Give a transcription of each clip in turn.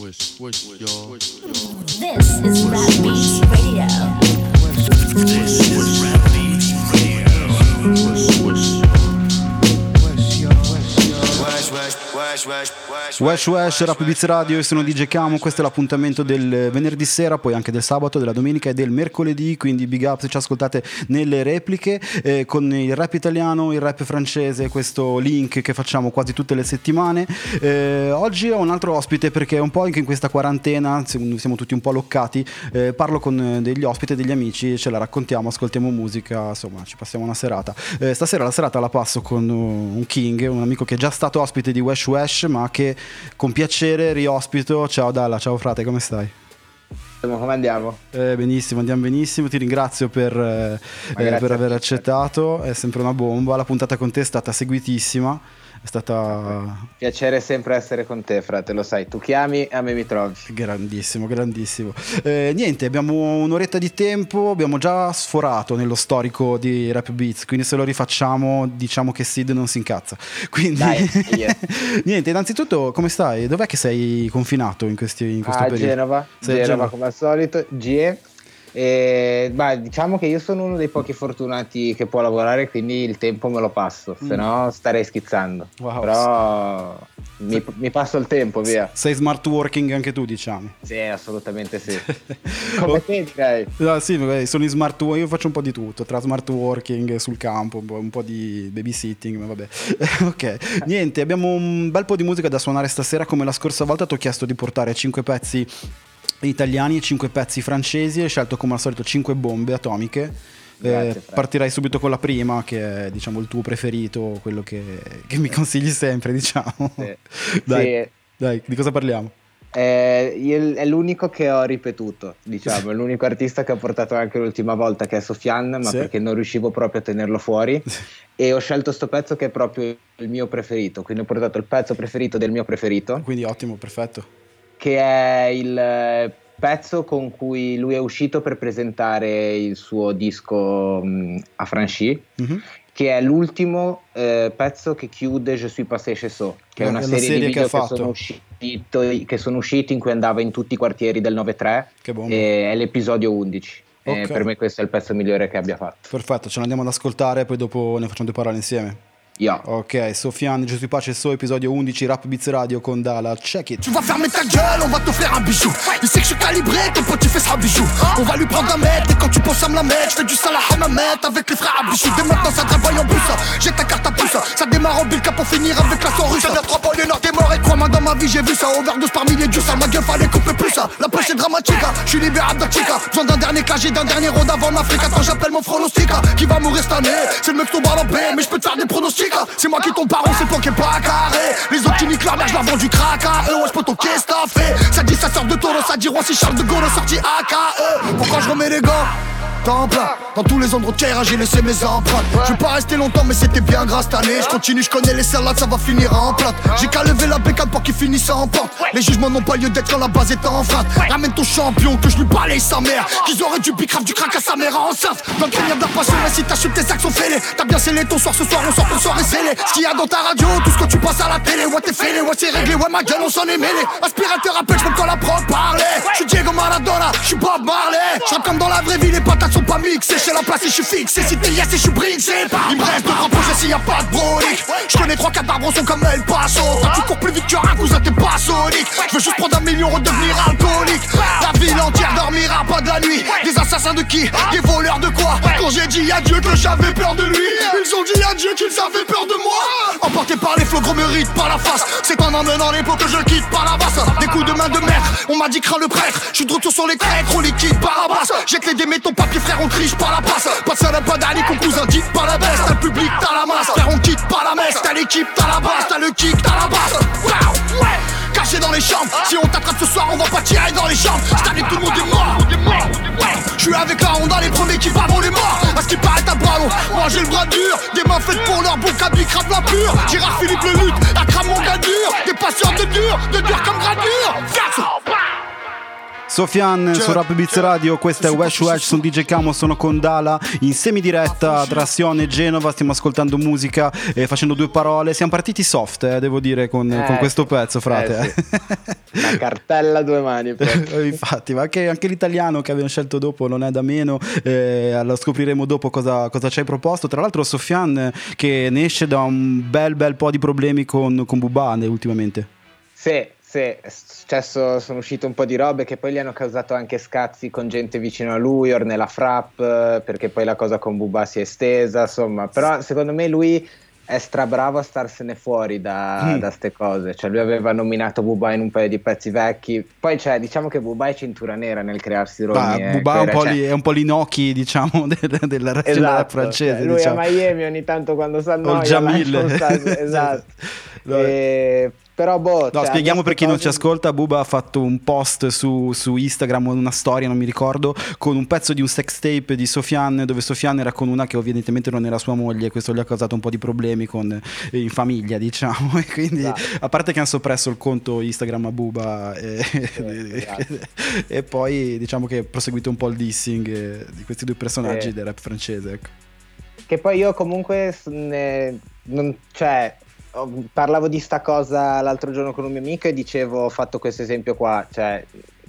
Wish, wish, y'all. This is Rap Beats Radio. This is Rap Beats Radio. Wish, wish. Wesh Wesh, Rap Beats Radio, io sono DJ Camo, questo è l'appuntamento del venerdì sera, poi anche del sabato, della domenica e del mercoledì, quindi big up se ci ascoltate nelle repliche, eh, con il rap italiano, il rap francese, questo link che facciamo quasi tutte le settimane. Eh, oggi ho un altro ospite perché un po' anche in questa quarantena, siamo tutti un po' loccati, eh, parlo con degli ospiti, degli amici, ce la raccontiamo, ascoltiamo musica, insomma ci passiamo una serata. Eh, stasera la serata la passo con un king, un amico che è già stato ospite di Wesh Wesh, ma che con piacere riospito. Ciao Dalla, ciao frate, come stai? Come andiamo? Eh, benissimo, andiamo benissimo. Ti ringrazio per, eh per aver accettato. È sempre una bomba. La puntata con te è stata seguitissima è stata... Piacere sempre essere con te, frate, lo sai, tu chiami e a me mi trovi. Grandissimo, grandissimo. Eh, niente, abbiamo un'oretta di tempo, abbiamo già sforato nello storico di Rap Beats, quindi se lo rifacciamo diciamo che Sid non si incazza. Quindi... Dai, yeah. niente, innanzitutto come stai? Dov'è che sei confinato in, questi, in questo ah, periodo? Genova, sei Genova, Genova come al solito, GE. E, beh, diciamo che io sono uno dei pochi fortunati che può lavorare, quindi il tempo me lo passo, mm. se no starei schizzando. Wow. Però mi, mi, passo il tempo, via. Sei smart working anche tu, diciamo? Sì, assolutamente sì. Come te direi? Ah, sì, sono in smart working, io faccio un po' di tutto, tra smart working sul campo, un po', un po di babysitting, ma vabbè. ok, niente, abbiamo un bel po' di musica da suonare stasera, come la scorsa volta ti ho chiesto di portare 5 pezzi italiani e 5 pezzi francesi. Hai scelto come al solito 5 bombe atomiche. Grazie, eh, partirei subito con la prima, che è diciamo, il tuo preferito, quello che, che mi consigli sempre, diciamo. Sì. dai, sì. dai, di cosa parliamo? Eh, è l'unico che ho ripetuto, diciamo, è l'unico artista che ho portato anche l'ultima volta, che è Sofian, ma sì. perché non riuscivo proprio a tenerlo fuori. e ho scelto questo pezzo che è proprio il mio preferito, quindi ho portato il pezzo preferito del mio preferito. Quindi ottimo, perfetto che è il eh, pezzo con cui lui è uscito per presentare il suo disco um, a Franchi, mm-hmm. che è l'ultimo eh, pezzo che chiude Je suis passé chez So, che è una, serie, serie, di video che, che, sono usciti, che, sono usciti, in cui andava in tutti i quartieri del 9-3 e è l'episodio 11. Okay. per me questo è il pezzo migliore che abbia fatto. Perfetto, ce l'andiamo ad ascoltare e poi dopo ne facciamo due parole insieme. Yeah. Ok, Sofiane, Gesù Pace So, épisode 11, Rap Beats Radio con Dala, check it. Tu vas fermer ta gueule, on va te faire un bijou. Il sait que je suis calibré, ton pote tu fais ça bijou. On va lui prendre un mètre et quand tu penses à me la mettre, je fais du salah à ma mettre avec les frères à bijou. Dès maintenant ça travaille en boussa, j'ai ta carte à pouce. Ça démarre en bilka pour finir avec la soirée. Ça vient trois points, les t'es mort et crois-moi dans ma vie j'ai vu ça. Overdose par milliers de ça, ma gueule fallait couper plus ça. La poche est dramatique, je suis libérable d'un chica. Besoin d'un dernier cagé, d'un dernier road avant l'Afrique. Attends, j'appelle mon pronostica qui va mourir cette année? C'est le mec qui tombe à la mais je peux te faire des pronostics. C'est moi qui tombe ton c'est toi qui est pas carré. Les autres qui niquent leur mère, je du crack à eux. Ouais, j'peux qu'est-ce t'as fait Ça dit ça sort de taureau, ça dit si Charles de Gaulle sorti AKE. Pourquoi je remets les gants Dans tous les endroits de j'ai laissé mes empreintes. Je vais pas rester longtemps mais c'était bien grâce cette année. Je continue, je connais les salades, ça va finir en plate. J'ai qu'à lever la bécane pour qu'il finisse en porte. Les jugements n'ont pas lieu d'être quand la base est enfreinte Ramène ton champion que je lui balaye sa mère. Qu'ils auraient du bicrave du crack à sa mère enceinte Dans le de la passion mais si t'achètes tes actions fêlées T'as bien scellé ton soir ce soir on sort ton soir et scellé Ce qu'il y a dans ta radio, tout ce que tu passes à la télé. Ouais t'es fêlé, ouais c'est réglé, ouais ma gueule on s'en est mêlé. Aspirateur appelle, je quand la prod parlait Je suis Diego Maradona, je suis Bob Marley. Je comme dans la vraie vie, les patates sont pas mixées la place et je suis fixé. Si t'es yes et je suis c'est pas. Il me reste grands projets s'il y a pas de brolique. Je connais trois quatre barbons sont comme El Paso. Tu cours plus vite qu'un cousin, t'es pas sonique. Je veux juste prendre un million, redevenir alcoolique. La ville entière dormira pas de la nuit. Des assassins de qui? Des voleurs de quoi? Quand j'ai dit adieu que j'avais peur de lui, ils ont dit adieu qu'ils avaient peur de moi. Emporté par les flots, gros mérite par la face. C'est en emmenant les pots que je quitte par la basse. Des coups de main de maître, on m'a dit crains le prêtre. Je suis de retour sur les crêtes, on liquide. J'ai que les démets, ton papier frère, on triche par la passe. Pas salam, pas d'année, qu'on cousin, quitte pas la baisse. T'as le public, t'as la masse. Frère, on quitte pas la messe. T'as l'équipe, t'as la base. T'as le kick, t'as la. Wow, ouais. Caché dans les chambres. Si on t'attrape ce soir, on va pas tirer dans les chambres. Cette tout le monde est mort. Je suis avec la Honda, les premiers qui parlent, les morts. À ce qui paraît un ballon, moi j'ai le bras dur. Des mains faites pour leur bon cabri, crame la pure. Gérard Philippe le lutte, la crame mon gars dur. Des patients de dur, de dur comme gradure. Sofian su Rap Beats Radio, questa è Wesh Wesh, sono DJ Camo, sono con Dala in semidiretta tra Sion e Genova, stiamo ascoltando musica e facendo due parole, siamo partiti soft eh, devo dire con, Eh, con questo pezzo frate. Eh, sì. Una cartella a due mani. Infatti, ma anche, anche l'italiano che abbiamo scelto dopo non è da meno, eh, lo scopriremo dopo cosa, cosa ci hai proposto. Tra l'altro, Sofian che ne esce da un bel bel po' di problemi con, con Bubane ultimamente. Sì, sì, è successo, sono uscite un po' di robe che poi gli hanno causato anche scazzi con gente vicino a lui, or nella frap, eh, perché poi la cosa con Buba si è estesa, insomma. Però secondo me lui è strabravo a starsene fuori da, Mm. da ste cose. Cioè lui aveva nominato Buba in un paio di pezzi vecchi. Poi cioè, diciamo che Buba è cintura nera nel crearsi rogni. eh, Bubba è un, quelle- po' cioè- è un po' l'Inoki, diciamo, del- della regione Esatto, francese. cioè, lui diciamo. a Miami ogni tanto quando si O annoia il Jamil. lascia un sasso- esatto. No, E- però boh, No, cioè, spieghiamo per chi non ci cose- ascolta, Buba ha fatto un post su, su Instagram, una storia, non mi ricordo, con un pezzo di un sex tape di Sofian, dove Sofian era con una che evidentemente non era sua moglie, e questo gli ha causato un po' di problemi con, eh, in famiglia, diciamo, e quindi Esatto. a parte che hanno soppresso il conto Instagram a Buba e, esatto. e poi diciamo che è proseguito un po' il dissing eh, di questi due personaggi Sì. del rap francese. Ecco. Che poi io comunque ne- non, cioè, parlavo di sta cosa l'altro giorno con un mio amico e dicevo, ho fatto questo esempio qua, cioè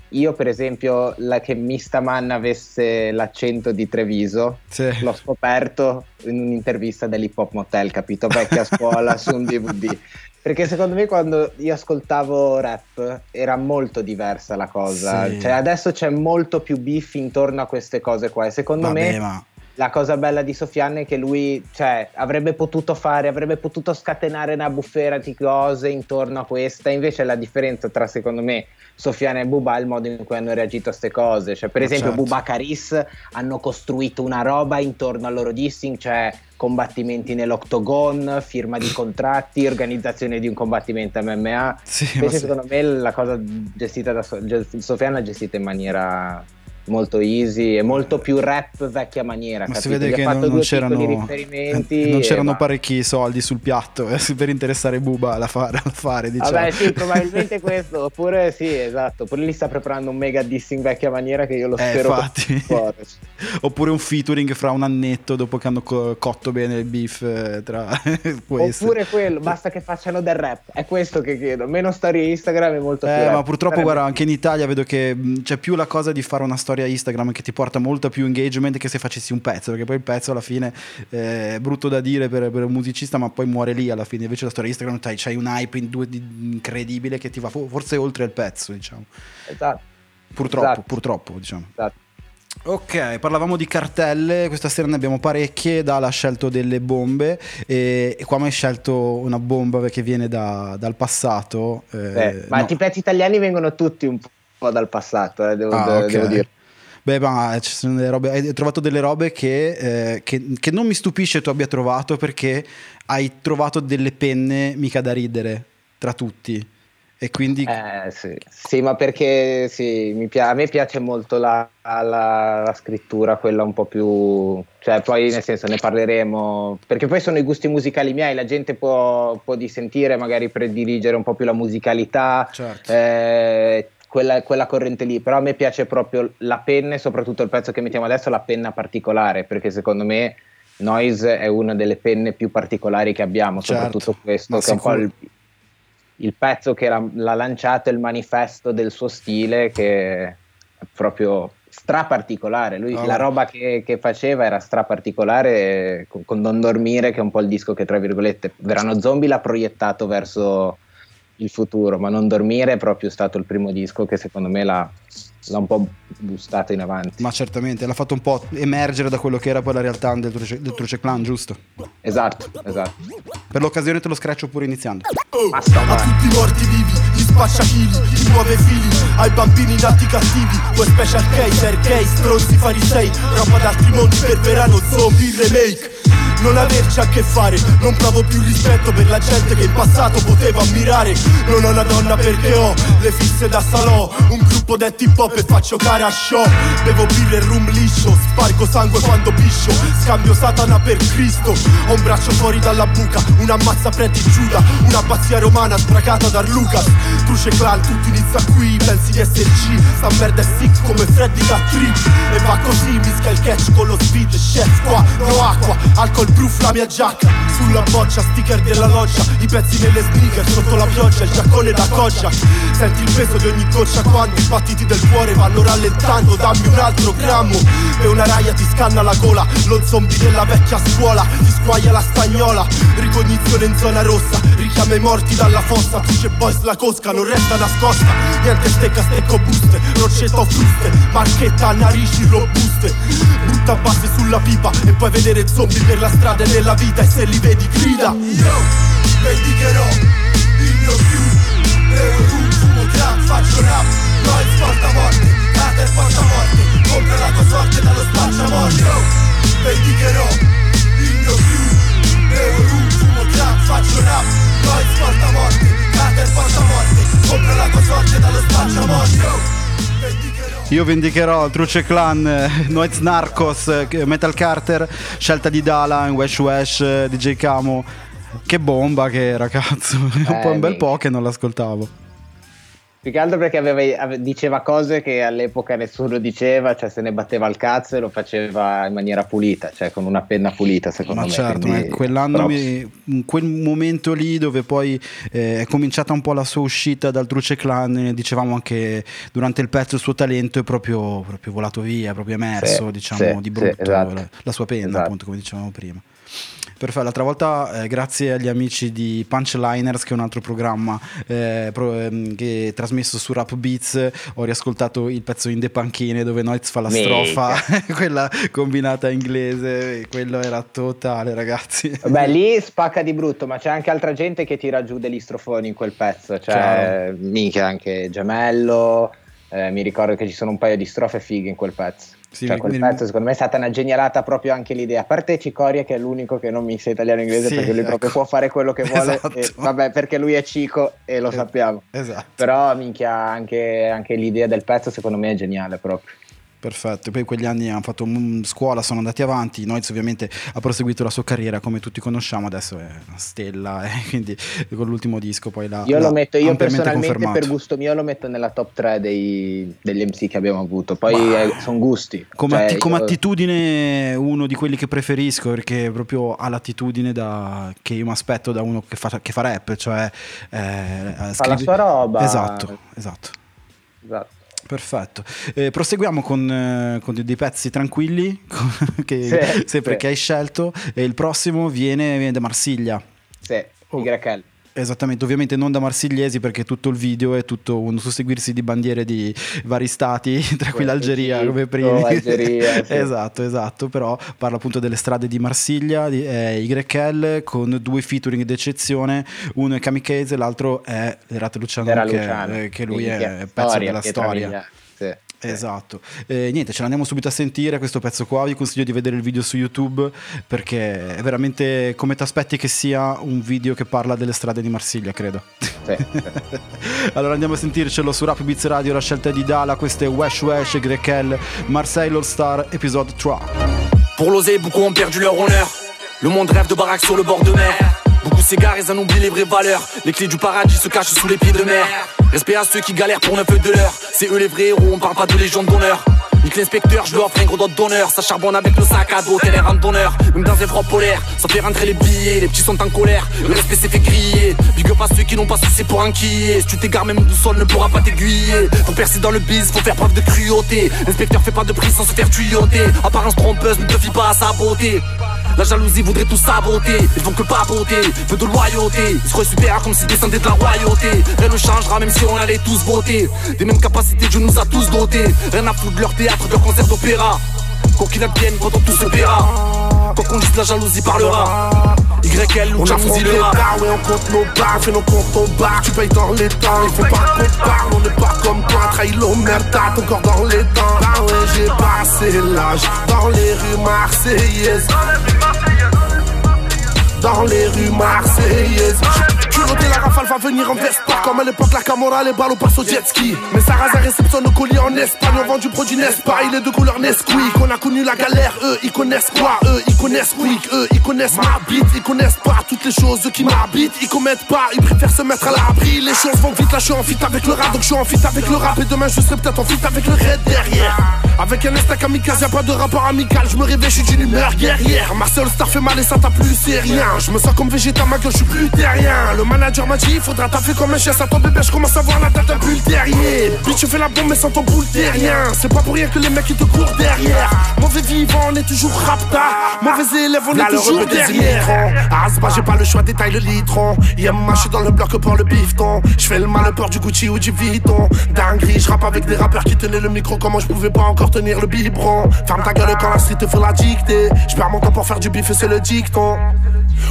io per esempio la che Mista Man avesse l'accento di Treviso, Sì. l'ho scoperto in un'intervista dell'Hip Hop Motel, capito? Vecchia scuola su un DVD. Perché secondo me quando io ascoltavo rap era molto diversa la cosa. Sì. Cioè adesso c'è molto più beef intorno a queste cose qua. E secondo Vabbè, me ma la cosa bella di Sofiane è che lui cioè, avrebbe potuto fare, avrebbe potuto scatenare una bufera di cose intorno a questa. Invece la differenza tra secondo me Sofiane e Buba è il modo in cui hanno reagito a queste cose. Cioè, per Ma esempio, certo. Buba Caris hanno costruito una roba intorno al loro dissing, cioè combattimenti nell'octogon, firma di contratti, organizzazione di un combattimento MMA. sì, Invece, sì. secondo me, la cosa gestita da so- Sofiane l'ha gestita in maniera molto easy e molto più rap vecchia maniera. Ma si capito? vede Gli ha che non, non c'erano, eh, non c'erano va. parecchi soldi sul piatto eh, per interessare Buba alla fare, fare diciamo. Vabbè, sì, probabilmente questo. Oppure sì, esatto. Oppure gli sta preparando un mega dissing vecchia maniera che io lo Eh, spero infatti. Oppure un featuring fra un annetto dopo che hanno co- cotto bene il beef eh, tra. Oppure quello, basta che facciano del rap. È questo che chiedo. Meno storie Instagram e molto più Eh, ma purtroppo Sarebbe- guarda anche in Italia vedo che c'è più la cosa di fare una storia Instagram che ti porta molta più engagement che se facessi un pezzo perché poi il pezzo alla fine eh, è brutto da dire per, per un musicista ma poi muore lì alla fine invece la storia Instagram c'hai, c'hai un hype in due- di- incredibile che ti va fo- forse oltre il pezzo diciamo Esatto, purtroppo Esatto. purtroppo diciamo esatto. Ok, parlavamo di cartelle, questa sera ne abbiamo parecchie, Dala ha scelto delle bombe e, e qua mi hai scelto una bomba che viene da- dal passato. eh, Eh, ma no. i pezzi italiani vengono tutti un po' dal passato, eh, devo, Ah, devo dire. Beh, ma ci sono delle robe, hai trovato delle robe che, eh, che- che non mi stupisce tu abbia trovato perché hai trovato delle penne mica da ridere tra tutti. E quindi... Eh, sì. Sì, ma perché sì, pia- a me piace molto la, la- la scrittura, quella un po' più... Cioè, poi nel senso ne parleremo, perché poi sono i gusti musicali miei, la gente può, può dissentire, magari prediligere un po' più la musicalità, Certo. eh, quella, quella corrente lì, però a me piace proprio la penna e soprattutto il pezzo che mettiamo adesso, la penna particolare, perché secondo me Noise è una delle penne più particolari che abbiamo, Certo, soprattutto questo, che è un po' il, il pezzo che l'ha, l'ha lanciato, il manifesto del suo stile, che è proprio straparticolare. Lui, Ah, la roba che, che faceva era straparticolare con, con Non Dormire, che è un po' il disco che, tra virgolette, Verano Zombie l'ha proiettato verso il futuro, ma Non Dormire è proprio stato il primo disco che secondo me l'ha, l'ha un po' bustato in avanti. Ma certamente, l'ha fatto un po' emergere da quello che era poi la realtà del Truce, del Truce Clan, giusto? Esatto, esatto. Per l'occasione te lo scratcho pure iniziando. Ma sto A tutti i morti vivi, gli spacciachili, i nuovi fili Ai bambini nati cattivi, quel special case, case, stronzi farisei Roba d'altri mondi per verano zombie remake non averci a che fare Non provo più rispetto per la gente che in passato potevo ammirare. Non ho una donna perché ho le fisse da salò Un gruppo dead hip hop e faccio cara a show. Bevo birra e rum liscio, spargo sangue quando piscio. Scambio Satana per Cristo Ho un braccio fuori dalla buca, una mazza preti Giuda Una pazzia romana sbracata da Lucas. Cruce clan, tutto inizia qui, pensi di SG Sta merda è sick come Freddy da trip E va così, mischia il catch con lo speed Chef qua, no acqua, alcol proof la mia giacca. Sulla boccia, sticker della loggia. I pezzi nelle sneaker, sotto la pioggia Il giaccone da coccia. Senti il peso di ogni goccia quando i battiti del cuore vanno rallentando. Dammi un altro grammo E una raia ti scanna la gola. Lo zombie della vecchia scuola Ti squaglia la spagnola Ricognizione in zona rossa Richiama i morti dalla fossa. Puce boys la cosca non resta nascosta. Niente stecca stecco buste Roccetta fruste. Marchetta narici robuste. Butta base sulla pipa E poi vedere zombie per la strada e nella vita E se li vedi grida. Io vendicherò il mio più Bevo rum, fumo crack, faccio rap Noise porta morte, Cater porta morte. Compra la tua sorte dallo spacciamorte. Io vendicherò il mio più Bevo rum, fumo crack, faccio rap Noise porta morte, Cater porta morte. Compra la tua sorte dallo spacciamorte. Io Io vendicherò Truce Clan, eh, Noiz Narcos, eh, Metal Carter, scelta di Dala, Wesh Wesh, eh, DJ Camo. Che bomba che era, cazzo. un Eh, po' un bel po' che non l'ascoltavo. Più che altro perché aveva- ave- diceva cose che all'epoca nessuno diceva, cioè se ne batteva il cazzo e lo faceva in maniera pulita, cioè con una penna pulita secondo Ma me. certo, quindi eh, quell'anno, mi- in quel momento lì dove poi eh, è cominciata un po' la sua uscita dal Truce Clan, dicevamo anche durante il pezzo il suo talento è proprio, proprio volato via, è proprio emerso, Sì, diciamo, sì, di sì, brutto, esatto. la, la sua penna Esatto. appunto come dicevamo prima. Perfetto, l'altra volta eh, grazie agli amici di Punchliners che è un altro programma eh, pro- ehm, che è trasmesso su Rap Beats ho riascoltato il pezzo in De Panchine dove Noiz fa la Mica. strofa quella combinata inglese quello era totale ragazzi Beh, lì spacca di brutto, ma c'è anche altra gente che tira giù degli strofoni in quel pezzo. Cioè, minchia, anche Gemello. eh, mi ricordo che ci sono un paio di strofe fighe in quel pezzo. Sì, cioè, quel mi- pezzo, secondo me, è stata una genialata proprio anche l'idea. A parte Cicoria, che è l'unico che non mixa italiano e inglese, Sì, perché lui ecco. proprio può fare quello che vuole. Esatto. e- vabbè, perché lui è Cico e lo Eh, sappiamo. esatto Però, minchia, anche, anche l'idea del pezzo, secondo me, è geniale proprio. Perfetto, poi quegli anni hanno fatto mm, scuola, sono andati avanti, Noiz ovviamente ha proseguito la sua carriera come tutti conosciamo, adesso è una stella e quindi con l'ultimo disco poi l'ha Io l'ha lo metto, io personalmente confermato. per gusto mio lo metto nella top 3 dei- degli MC che abbiamo avuto. Poi Ma- sono gusti. Come, Cioè, atti- come io- attitudine uno di quelli che preferisco perché proprio ha l'attitudine da- che io mi aspetto da uno che fa, che fa rap, cioè eh, Fa la sua roba. Esatto, esatto. Esatto. Perfetto. Eh, proseguiamo con, eh, con dei pezzi tranquilli che, Sì, sempre sì. che hai scelto. E il prossimo viene, viene da Marsiglia. Sì, Oh. YL. Esattamente, ovviamente non da marsigliesi perché tutto il video è tutto un susseguirsi di bandiere di vari stati, tra cui l'Algeria Egitto, come primi. Algeria, sì. esatto, esatto, però parla appunto delle strade di Marsiglia, di è YL con due featuring d'eccezione, uno è Kamikaze, l'altro è Lerate Luciano, Era che, Luciano. eh, che lui Minchia, è pezzo storia, della storia. sì. Esatto, Eh, niente, ce l'andiamo subito a sentire questo pezzo qua. Vi consiglio di vedere il video su YouTube perché è veramente come ti aspetti che sia un video che parla delle strade di Marsiglia, credo. Sì, allora andiamo a sentircelo su Rap Beats Radio. La scelta è di Dala. Questo è Wesh Wesh, Grekel, Marseille All Star, episode 3. Pour l'oser, beaucoup ont perdu leur honneur. Le monde rêve de baraques sur le bord de mer. S'égarent, ils en oublient les vraies valeurs. Les clés du paradis se cachent sous les pieds de mer. Respect à ceux qui galèrent pour neuf de l'heure. C'est eux les vrais héros, on parle pas de légion d'honneur. Nique l'inspecteur, je lui offre un gros dot d'honneur. Ça charbonne avec le sac à dos, tel est randonneur. Même dans un froid polaire, ça fait rentrer les billets. Les petits sont en colère, le respect s'est fait griller. Big up à ceux qui n'ont pas c'est pour enquiller. Si tu t'égares, même boussole ne pourra pas t'aiguiller. Pour percer dans le biz, faut faire preuve de cruauté. L'inspecteur fait pas de prix sans se faire tuyauter. Apparence trompeuse, ne te fie pas à sa beauté. La jalousie voudrait tout saboter, ils font que papoter, peu de loyauté, ils seraient super comme s'ils descendaient de la royauté. Rien ne changera même si on allait tous voter. Des mêmes capacités, Dieu nous a tous dotés. Rien à foutre de leur théâtre, de leur concert d'opéra. Quoi qu'il advienne, quand on tout se paiera. Quoi qu'on dise, la jalousie parlera. YL ou On les Jamuzilera. barres, ouais, on compte nos barres, fais nos comptes au bar, tu payes dans les temps, il faut pas qu'on parle, on n'est pas comme toi, trahis l'omerta, ton corps dans les dents. Bah ouais, j'ai passé l'âge, dans les rues marseillaises. dans les rues marseillaises. La rafale va venir en Vespa. Comme à l'époque, la Camorra, les balles passe au jet ski. Mais Sarrasin réceptionne nos colis en Espagne. On vend du produit Nespa, il est de couleur Nesquik. On a connu la galère, eux, ils connaissent quoi? Eux, ils connaissent Quick, eux, ils connaissent ma bite. Ils connaissent pas toutes les choses qui m'habitent. Ils commettent pas, ils préfèrent se mettre à l'abri. Les choses vont vite, là, je suis en fit avec le rap. Donc je suis en fit avec le rap. Et demain, je serai peut-être en fit avec le raid derrière. Avec un instinct kamikaze, y'a pas de rapport amical. Je me réveille, je suis d'une humeur guerrière. Ma seule star fait mal et ça t'a plus, c'est rien. Je me sens comme végétal, ma gueule, je suis plus terrien. Le manager m'a dit, faudra taffer comme un chien. Ça ton bébé, je commence à voir la tête d'un pull terrier. Bitch, tu fais la bombe, mais sans ton boule terrien. C'est pas pour rien que les mecs ils te courent derrière. Mauvais vivant, on est toujours rapta. Mauvais élève, on est toujours derrière. Asba, j'ai pas le choix, détaille le litron. Yamma, je suis dans le bloc pour le bifton. Je fais le mal peur du Gucci ou du Vuitton. Dinguerie, je rappe avec des rappeurs qui tenaient le micro. Comment je pouvais pas encore tenir le biberon? Ferme ta gueule quand la street te fait la dicter. Je perds mon temps pour faire du bif et c'est le dicton.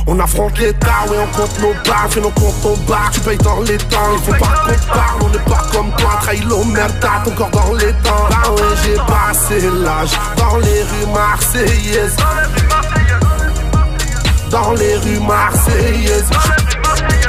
On affronte l'état, ouais, on compte nos nos comptes au bar, tu payes dans les temps, il faut pas qu'on parle, on n'est pas comme toi, trahis merda, ton corps dans les temps. Bah ouais, j'ai passé l'âge dans les rues marseillaises. Dans les rues marseillaises.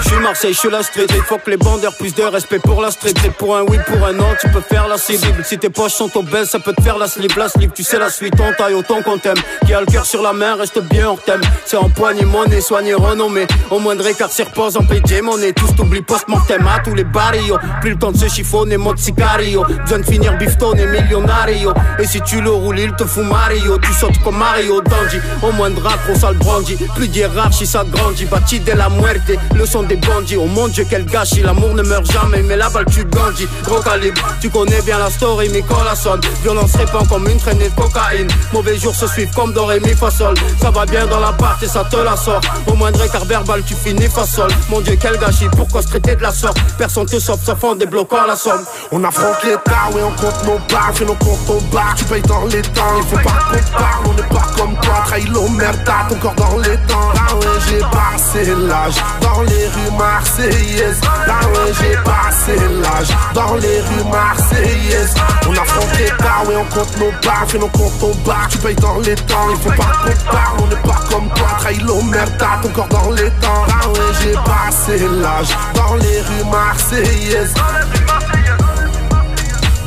Je suis Marseille, je suis la street. Il faut que les bandeurs plus de respect pour la street. C'est pour un oui, pour un non, tu peux faire la cible. Si tes poches sont obèses, ça peut te faire la slip. La slip, tu sais la suite, on taille autant qu'on t'aime. Qui a le cœur sur la main, reste bien hors thème. C'est en poignée, monnaie, soigné, renommé. Au moindre écart, s'y repose en PJ, monnaie. Tous t'oublient post-mortem à tous les barrios. Plus le temps de se chiffonner, mode sicario. Besoin de finir bifton et millionario. Et si tu le roules, il te fout Mario. Tu sautes comme Mario Dandy. Au moindre accro, sale brandy. Plus d'hiérarchie, ça grandit. Bâti de la muerte, le son des Oh mon dieu, quel gâchis. L'amour ne meurt jamais, mais la balle tu grandis. Gros calibre, tu connais bien la story, mais quand la sonne. Violence répand comme une traînée de cocaïne. Mauvais jours se suivent comme doré, mi, fa, sol. Ça va bien dans la part et ça te la sort. Au moindre écart verbal, tu finis fa, sol. Mon dieu, quel gâchis. Pourquoi se traiter de la sorte? Personne te sauve, sauf en débloquant la somme. On affronte l'état, ouais, on compte nos barres, fais nos comptes au tu payes dans les temps, il faut pas qu'on parle, on n'est pas comme toi, trahis merda, ton corps dans les temps. Ah ouais, j'ai passé l'âge dans les rues marseillaises. Ah ouais, j'ai passé l'âge dans les rues marseillaises. On affronte l'état, ouais, on compte nos barres, fais nos comptes au bar, tu payes dans les temps, il faut pas qu'on on n'est pas comme toi, trahis merda, ton corps dans les temps. Ouais, j'ai passé l'âge dans les rues marseillaises.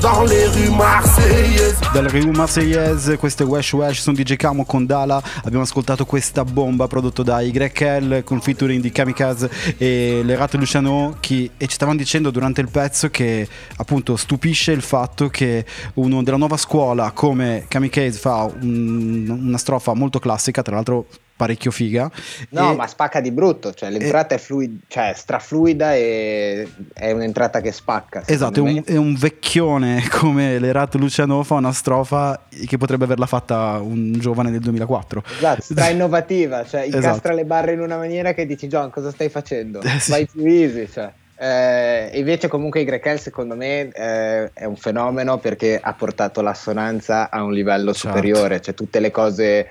Dans les rues marseillaises. Dalle Rue Marseillaise, questo è Wesh Wesh, sono DJ Camo con Dala, abbiamo ascoltato questa bomba prodotto da YL con featuring di Kamikaze e Lerato Luciano che, e ci stavano dicendo durante il pezzo che appunto stupisce il fatto che uno della nuova scuola come Kamikaze fa un- una strofa molto classica, tra l'altro parecchio figa. No, e- ma spacca di brutto, cioè l'entrata è fluida, cioè strafluida e è un'entrata che spacca. Esatto, è un, è un vecchione come Lerato Luciano fa una strofa che potrebbe averla fatta un giovane del 2004. Esatto, stra innovativa, cioè incastra Esatto. le barre in una maniera che dici John cosa stai facendo? Eh, sì. Vai più easy, cioè. Eh, invece comunque Grekel secondo me eh, è un fenomeno perché ha portato l'assonanza a un livello Certo. superiore, cioè tutte le cose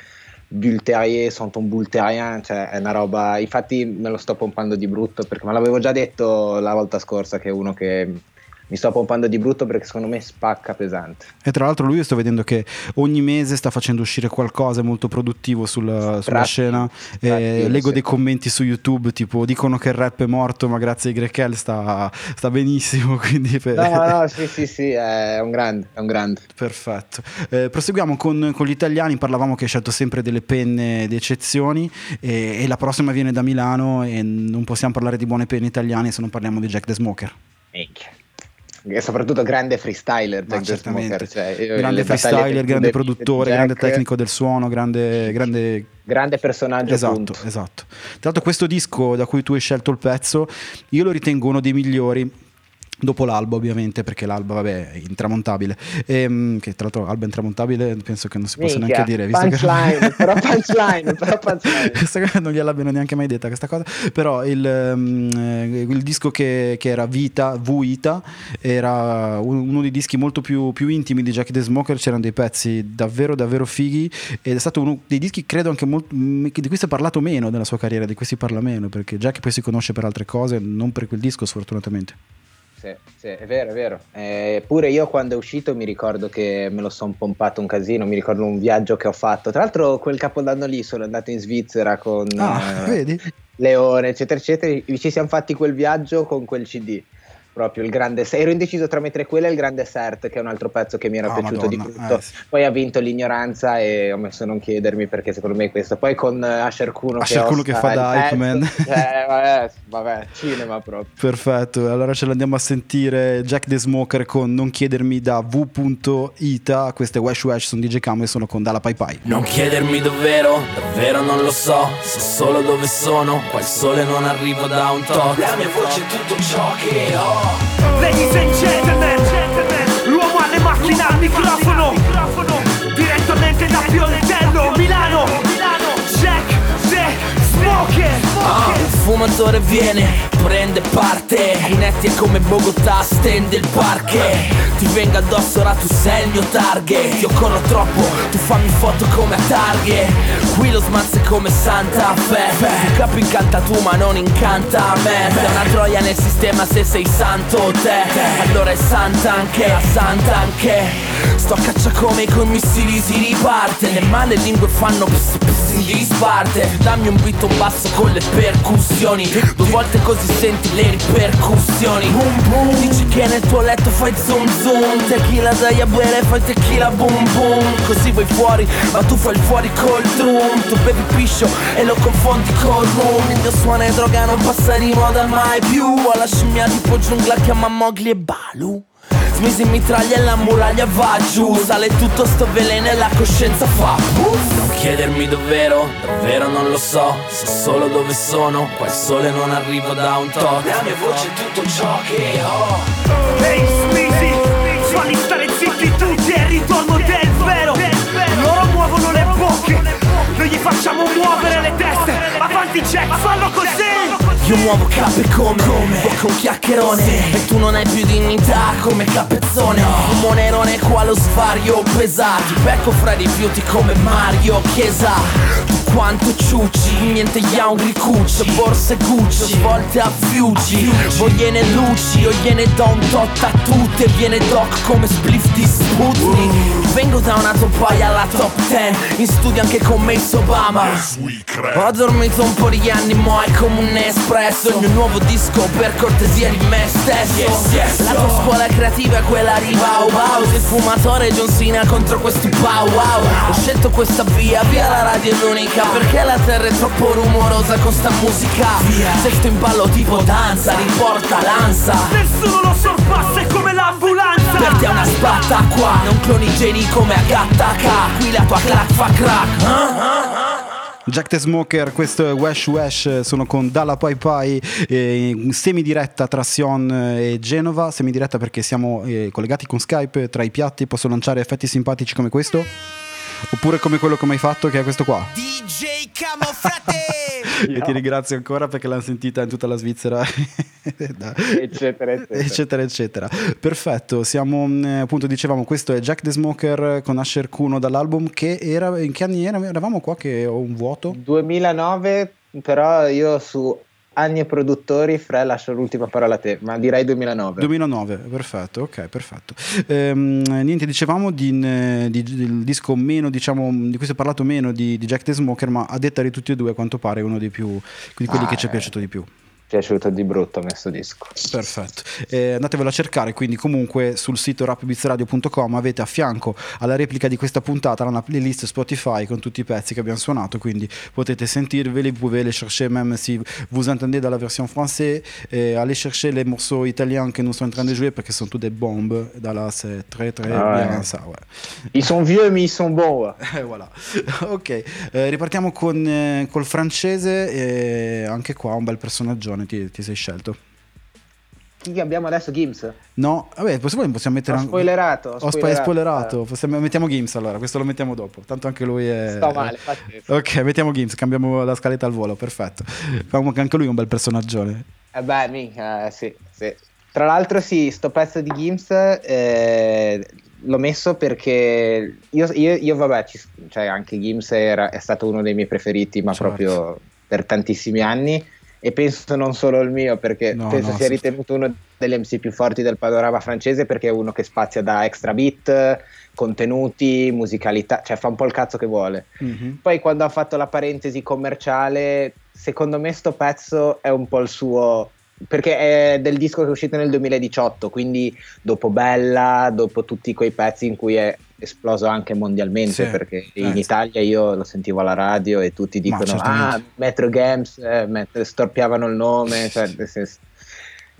Bull Terrier, Santon Bull Terrien, cioè è una roba, infatti me lo sto pompando di brutto perché me l'avevo già detto la volta scorsa che è uno che mi sto pompando di brutto perché secondo me spacca pesante. E tra l'altro lui io sto vedendo che ogni mese sta facendo uscire qualcosa molto produttivo sulla, sulla scena. Eh, leggo sì. dei commenti su YouTube, tipo dicono che il rap è morto, ma grazie a Grekel sta, sta benissimo. Quindi per- No, no, sì, sì, sì, è un grande, è un grande. Perfetto. Eh, proseguiamo con, con gli italiani. Parlavamo che hai scelto sempre delle penne d'eccezioni e, e la prossima viene da Milano e non possiamo parlare di buone penne italiane se non parliamo di Jack the Smoker. Minchia. E soprattutto grande freestyler Ma certamente. Smoker, cioè, io grande freestyler, grande produttore, Jack, grande tecnico del suono, grande, grande grande personaggio Esatto, punto. esatto. Tra l'altro questo disco da cui tu hai scelto il pezzo, io lo ritengo uno dei migliori. Dopo l'alba ovviamente perché l'alba vabbè è intramontabile. Ehm, che tra l'altro alba intramontabile penso che non si possa Minchia, neanche dire visto che- punchline, però punchline, però punchline. Questa non gliel'abbiano neanche mai detta questa cosa. Però il, eh, il disco che, che era Vita Vuita era un- uno dei dischi molto più, più intimi di Jack the Smoker. C'erano dei pezzi davvero davvero fighi ed è stato uno dei dischi credo anche molto, m- di cui si è parlato meno nella sua carriera di cui si parla meno perché Jack poi si conosce per altre cose non per quel disco sfortunatamente sì, sì, è vero, è vero. Eh, pure io quando è uscito mi ricordo che me lo sono pompato un casino, mi ricordo un viaggio che ho fatto. Tra l'altro quel capodanno lì sono andato in Svizzera con Ah, eh, vedi? Leone, eccetera, eccetera. Ci siamo fatti quel viaggio con quel CD. Proprio il grande ero indeciso tra mettere quello e il grande Cert, che è un altro pezzo che mi era Ah, piaciuto di Madonna, brutto. eh, sì. Poi ha vinto l'ignoranza e ho messo a non chiedermi perché secondo me è questo. Poi con eh, Asher Kuno Asher Kuno che fa da Hype Man. eh, vabbè, vabbè, cinema proprio. Perfetto, allora ce l'andiamo a sentire Jack the Smoker con Non chiedermi da v.ita, queste Wash Wash sono DJ Cam e sono con Dalla Pai Pai. Non chiedermi dov'ero, davvero non lo so So solo dove sono, qua il sole non arriva da un tot La mia voce è tutto ciò che ho Ladies and gentlemen, l'uomo alle macchine al microfono, direttamente da Piontello, Milano. Ah, un fumatore viene, prende parte. Inetti è come Bogotà, stende il parche. Ti venga addosso, ora tu sei il mio target. Io corro troppo, tu fammi foto come a targhe Qui lo smazzo è come Santa Fe. Il capo incanta tu ma non incanta a me. Sei una troia nel sistema se sei santo te. Allora è santa anche, la santa anche. Sto a caccia come con missili si riparte. Le male lingue fanno pss pss in disparte Dammi un beat basso con le percussioni. Due volte così senti le ripercussioni. Boom boom. Dici che nel tuo letto fai zoom zoom. Tequila dai a bere fai tequila boom boom. Così vai fuori ma tu fai il fuori col drum. Tu bevi piscio e lo confondi col rum. Il mio suono è droga non passa di moda mai più. Ho la scimmia tipo giungla chiama Mowgli e Balu Smisi mitraglia e la muraglia va giù Sale tutto sto veleno e la coscienza fa puff Non chiedermi dov'ero, davvero non lo so So solo dove sono, qua il sole non arriva da un tot La mia voce è tutto ciò che ho Ehi, Smisi, falli stare zitti tutti, è il ritorno del vero. Loro muovono le bocche, noi gli facciamo muovere le teste. Avanti Jack, fallo così. Io muovo cape come, come? Con chiacchierone. E tu non hai più dignità come capezzone. Un monerone qua lo svario pesati Becco fra i rifiuti come Mario Chiesa. Tu quanto ciucci, niente yaungri cuccio Borse Gucci, svolte a fiuci Voi gliene luci, io gliene do un tot a tutte. Viene doc come spliff di Sputnik. Vengo da una topaia alla top 10 In studio anche con Mace Obama. Ho dormito un po' di anni, mo' è come un espresso. Il mio nuovo disco per cortesia di me stesso. La tua scuola creativa è quella di Bau Bau Sei fumatore John Cena contro questi Pow Wow Ho scelto questa via, via la radio è l'unica. Perché la terra è troppo rumorosa con sta musica? Se sto in ballo tipo danza, riporta l'ansa. Nessuno lo sorpassa, è come l'ambulanza. Per te è una spatta qua, non cloni geni come Agatta K Qui la tua clac fa crack ah? Jack the Smoker, questo è Wash Wash, sono con Dalla Pai Pai, eh, semidiretta tra Sion e Genova, semidiretta perché siamo eh, collegati con Skype, tra i piatti posso lanciare effetti simpatici come questo? Oppure come quello che mi hai fatto che è questo qua? DJ Camofrate E ti ringrazio ancora perché l'hanno sentita in tutta la Svizzera, eccetera, eccetera. eccetera, eccetera. Perfetto, siamo eh, appunto dicevamo questo è Jack the Smoker con Asher Kuno dall'album che era, in che anni era? Eravamo qua che ho un vuoto? 2009, però io su anni e produttori, Fre, lascio l'ultima parola a te, ma direi 2009. 2009, perfetto, ok, perfetto. Ehm, niente, dicevamo di, di- del disco meno, diciamo, di cui si è parlato meno di, di Jack the Smoker, ma a detta di tutti e due, a quanto pare uno dei più, di quelli Ah, che ci è piaciuto di più. Piaciuto di brutto messo disco. Perfetto, Eh, andatevelo a cercare quindi comunque sul sito rapbeatsradio.com avete a fianco alla replica di questa puntata una playlist Spotify con tutti i pezzi che abbiamo suonato quindi potete sentirveli, vous pouvez les chercher même si vous entendez dans la version française et allez chercher les morceaux italiens que nous sommes en train de jouer parce que sont tous des bombes da là c'est très très Ah ouais. bien ça ouais. Ils sont vieux, mais ils sont bons. ouais. Eh, voilà. ok, eh, ripartiamo con, eh, col francese anche qua un bel personaggio ti, ti sei scelto. Chi abbiamo adesso? Gims? No, vabbè, possiamo, possiamo mettere Ho spoilerato, ho Ho spo- spoilerato. spoilerato. Possiamo- mettiamo Gims allora, questo lo mettiamo dopo. Tanto anche lui è. Sto male, pazzesco. Ok, mettiamo Gims, cambiamo la scaletta al volo, perfetto. Anche lui è un bel personaggione. Eh beh, minchia, eh, sì, sì. Tra l'altro sì, sto pezzo di Gims eh, l'ho messo perché io, io- io, vabbè, ci- cioè anche Gims era- è stato uno dei miei preferiti, ma Certo. proprio per tantissimi anni. E penso non solo il mio perché No, penso no, sia ritenuto uno degli MC più forti del panorama francese perché è uno che spazia da extra beat, contenuti, musicalità, cioè fa un po' il cazzo che vuole. Mhm. Poi quando ha fatto la parentesi commerciale, secondo me sto pezzo è un po' il suo perché è del disco che è uscito nel 2018, quindi dopo Bella, dopo tutti quei pezzi in cui è esploso anche mondialmente, Sì. perché Eh, in sì. Italia io lo sentivo alla radio e tutti dicono certamente. ah, Metro Games, eh, met- storpiavano il nome, cioè,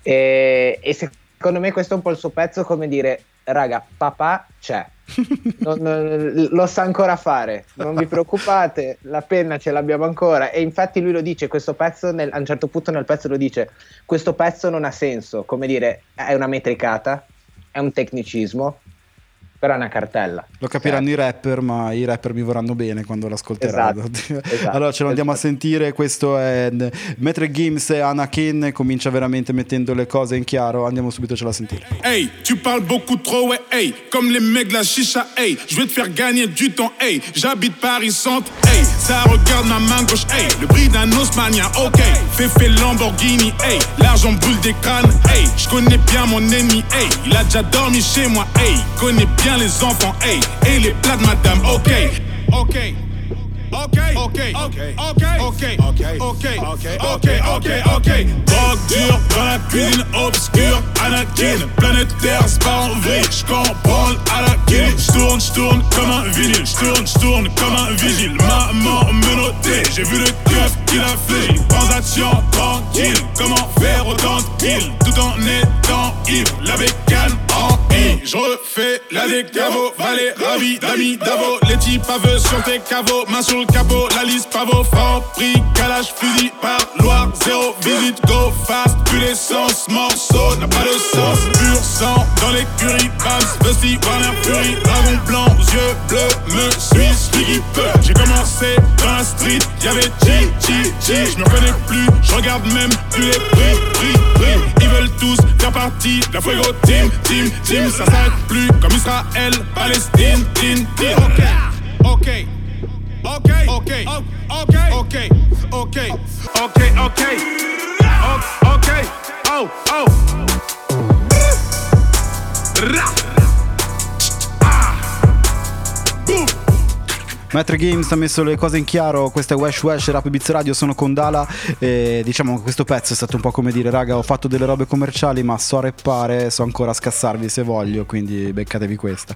e, e secondo me questo è un po' il suo pezzo, come dire, raga, papà c'è. Non- non- lo sa ancora fare, non vi preoccupate, la penna ce l'abbiamo ancora. E infatti lui lo dice: questo pezzo, nel- a un certo punto nel pezzo lo dice: Questo pezzo non ha senso, come dire, è una metricata, è un tecnicismo, però è una cartella. Lo capiranno i rapper, ma i rapper mi vorranno bene quando l'ascolteranno. Esatto, esatto, allora ce lo andiamo a esatto. sentire. Questo è Metre Games e Anakin. Comincia veramente mettendo le cose in chiaro. Andiamo subito a sentire. Hey, tu parles beaucoup trop, ouais, hey, comme les mecs de la chicha, hey, je vais te faire gagner du temps, hey, j'habite Paris Centre, hey, ça regarde ma main gauche, hey, le prix d'un Osmania, ok, fait Lamborghini, hey, l'argent brûle des crânes, hey, je connais bien mon ennemi, hey, il a déjà dormi chez moi, hey, il connaît bien les enfants, hey, et les plats de madame, ok, ok. Ok, ok, ok, ok, ok, ok, ok, ok, ok, ok. Drogue dure dans la cuisine obscure, Anakin, planétaire, c'est pas en vrille. J'comprends à la kill, j'tourne, j'tourne comme un vinyle, j'tourne, j'tourne comme un vigile. Maman menotté, j'ai vu le keuf qu'il a fait. Transaction tranquille, comment faire autant de tout en étant ivre, la bécane en I. Je refais la décavo, valet, ravi, d'amis, d'avo. Les types aveux sur tes caveaux, main sur le capot, la liste pavot, franc prix, calage, fusil, par Loire, zéro visite, go fast, plus l'essence, morceau, n'a pas de sens, pur sang dans l'écurie, Vance, Vesty, Warner Fury, dragon blanc, yeux bleus, me suis celui. J'ai commencé dans la street, y'avait G, G, Je me reconnais plus, je regarde même plus les prix, prix, prix. Ils veulent tous faire partie de la Fuego Team, Team, Team, ça s'arrête plus comme Israël, Palestine, Tin, Tin. Ok, ok, ok, ok, ok, ok, ok, ok, ok, ok, oh, oh. Metre Games ha messo le cose in chiaro, questa è Wesh Wesh, Rap Beats Radio, sono con Dala e diciamo che questo pezzo è stato un po' come dire raga ho fatto delle robe commerciali ma so reppare, so ancora scassarvi se voglio, quindi beccatevi questa.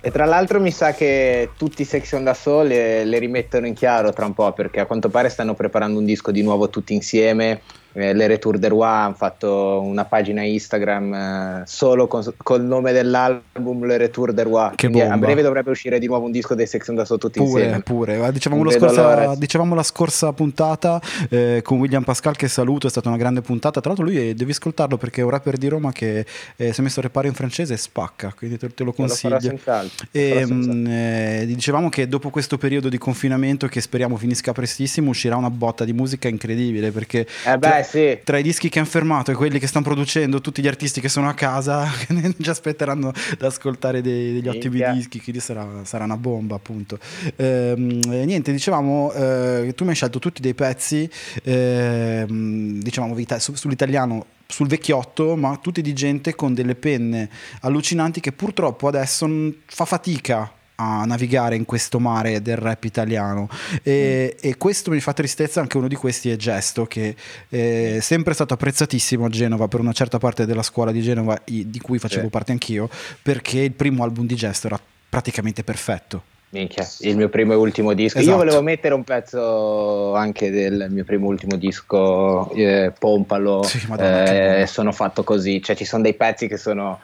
E tra l'altro mi sa che tutti i Section da Soul le, le rimettono in chiaro tra un po' perché a quanto pare stanno preparando un disco di nuovo tutti insieme. Eh, le Retour de Roi hanno fatto una pagina Instagram eh, solo con, col nome dell'album Le Retour de Roi. Che Quindi a bomba. breve dovrebbe uscire di nuovo un disco dei Section da Soul tutti Pure, insieme. pure. Eh, Dicevamo, scorsa, dicevamo la scorsa puntata eh, con William Pascal che saluto, è stata una grande puntata. Tra l'altro lui è- devi ascoltarlo perché è un rapper di Roma che eh, si è messo a repare in francese e spacca, quindi te, te lo consiglio. senz'altro, lo E, mh, eh, dicevamo che dopo questo periodo di confinamento che speriamo finisca prestissimo uscirà una botta di musica incredibile perché Eh beh, tra, sì. tra i dischi che hanno fermato e quelli che stanno producendo tutti gli artisti che sono a casa già aspetteranno ad ascoltare dei- degli ottimi dischi quindi sarà, sarà una bomba appunto Ehm, niente dicevamo eh, tu mi hai scelto tutti dei pezzi ehm, dicevamo vita- su- sull'italiano sul vecchiotto, ma tutti di gente con delle penne allucinanti che purtroppo adesso fa fatica a navigare in questo mare del rap italiano e, e questo mi fa tristezza anche uno di questi è Gesto che è sempre stato apprezzatissimo a Genova per una certa parte della scuola di Genova di cui facevo Sì. parte anch'io perché il primo album di Gesto era praticamente perfetto Minchia, il mio primo e ultimo disco. Esatto. Io volevo mettere un pezzo anche del mio primo e ultimo disco, eh, Pompalo. Sì, Madonna, eh, sono fatto così, cioè ci sono dei pezzi che sono.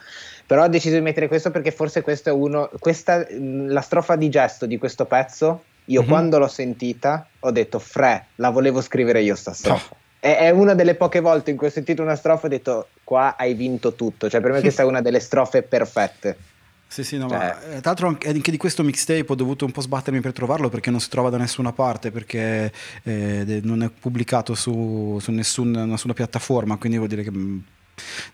Però ho deciso di mettere questo perché forse questo è uno. Questa, mh, la strofa di gesto di questo pezzo, io Mhm. quando l'ho sentita ho detto, Fre, la volevo scrivere io sta strofa. Ah. È, è una delle poche volte in cui ho sentito una strofa e ho detto, qua hai vinto tutto. Cioè per me questa è una delle strofe perfette. Sì, sì, no, Cioè- ma eh, tra l'altro anche anche di questo mixtape ho dovuto un po' sbattermi per trovarlo perché non si trova da nessuna parte, perché eh, non è pubblicato su, su nessun- nessuna piattaforma, quindi vuol dire che mh,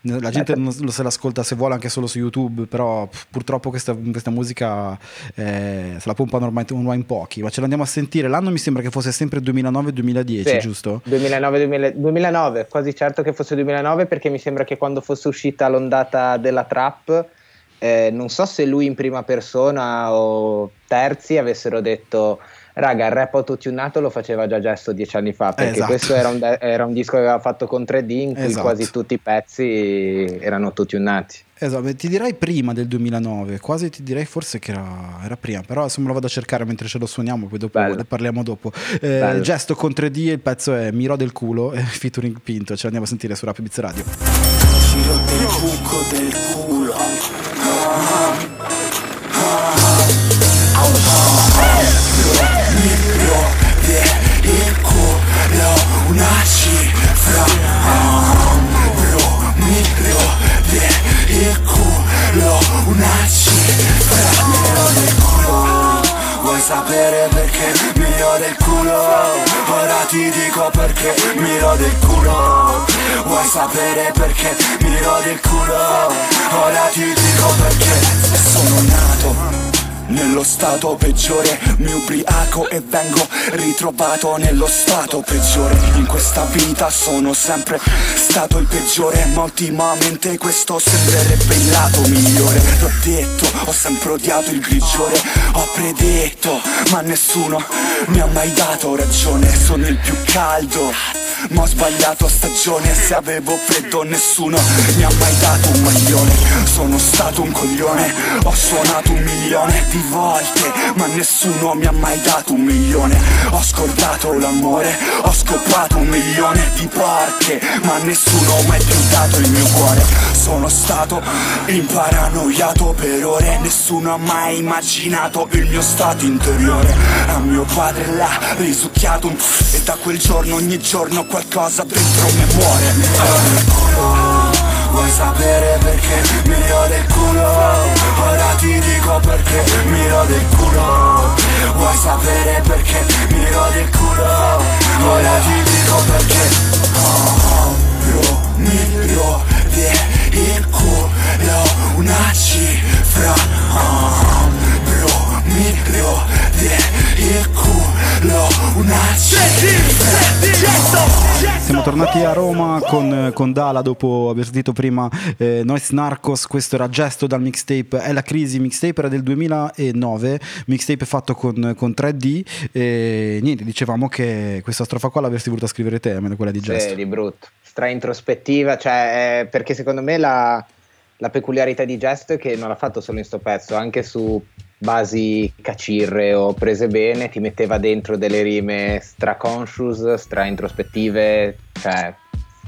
La gente non lo se l'ascolta se vuole anche solo su YouTube, però purtroppo questa, questa musica eh, se la pompano ormai, ormai in pochi. Ma ce l'andiamo a sentire. L'anno mi sembra che fosse sempre 2009-2010, Sì, giusto? 2009, 2009, quasi certo che fosse 2009 perché mi sembra che quando fosse uscita l'ondata della trap, eh, non so se lui in prima persona o terzi avessero detto raga il rap autotunato lo faceva già Gesto dieci anni fa perché Esatto. questo era un, era un disco che aveva fatto con 3D in cui Esatto. quasi tutti i pezzi erano autotunati. Esatto, ti direi prima del 2009, quasi ti direi forse che era, era prima, però adesso me lo vado a cercare mentre ce lo suoniamo, poi dopo Bello. ne parliamo dopo. Eh, gesto con 3D, il pezzo è Miro del culo, featuring Pinto, ce l'andiamo a sentire su Rap Beats Radio. Giro del buco del culo cifra Bro, micro del culo Una cifra Miro del culo Vuoi sapere perché miro del culo? Ora ti dico perché miro del culo Vuoi sapere perché miro del culo? Ora ti dico perché sono nato nello stato peggiore mi ubriaco e vengo ritrovato nello stato peggiore. In questa vita sono sempre stato il peggiore Ma ultimamente questo sembrerebbe il lato migliore. L'ho detto, ho sempre odiato il grigiore Ho predetto, ma nessuno mi ha mai dato ragione. Sono il più caldo ma ho sbagliato stagione Se avevo freddo nessuno mi ha mai dato un maglione. Sono stato un coglione Ho suonato un milione di volte Ma nessuno mi ha mai dato un milione. Ho scordato l'amore Ho scopato un milione di porche Ma nessuno mi ha più dato il mio cuore Sono stato imparanoiato per ore Nessuno ha mai immaginato il mio stato interiore A mio padre l'ha risucchiato E da quel giorno ogni giorno qualcosa dentro me muore Miro del culo Vuoi sapere perché miro del culo? Ora ti dico perché miro del culo Vuoi sapere perché miro del culo? Ora ti dico perché oh, Bro, miro del culo Una cifra oh, Bro, miro del culo Una cifra. Siamo tornati a Roma con, con Dala dopo aver sentito prima eh, Noise Narcos, questo era gesto dal mixtape È la crisi, mixtape era del 2009, mixtape fatto con, con 3D e niente, dicevamo che questa strofa qua l'avresti voluta scrivere te, almeno quella di gesto. Sì, di brutto. Stra introspettiva, cioè, eh, perché secondo me la, la peculiarità di Gesto è che non l'ha fatto solo in sto pezzo, anche su basi cacirre o prese bene, ti metteva dentro delle rime stra conscious, stra introspettive, cioè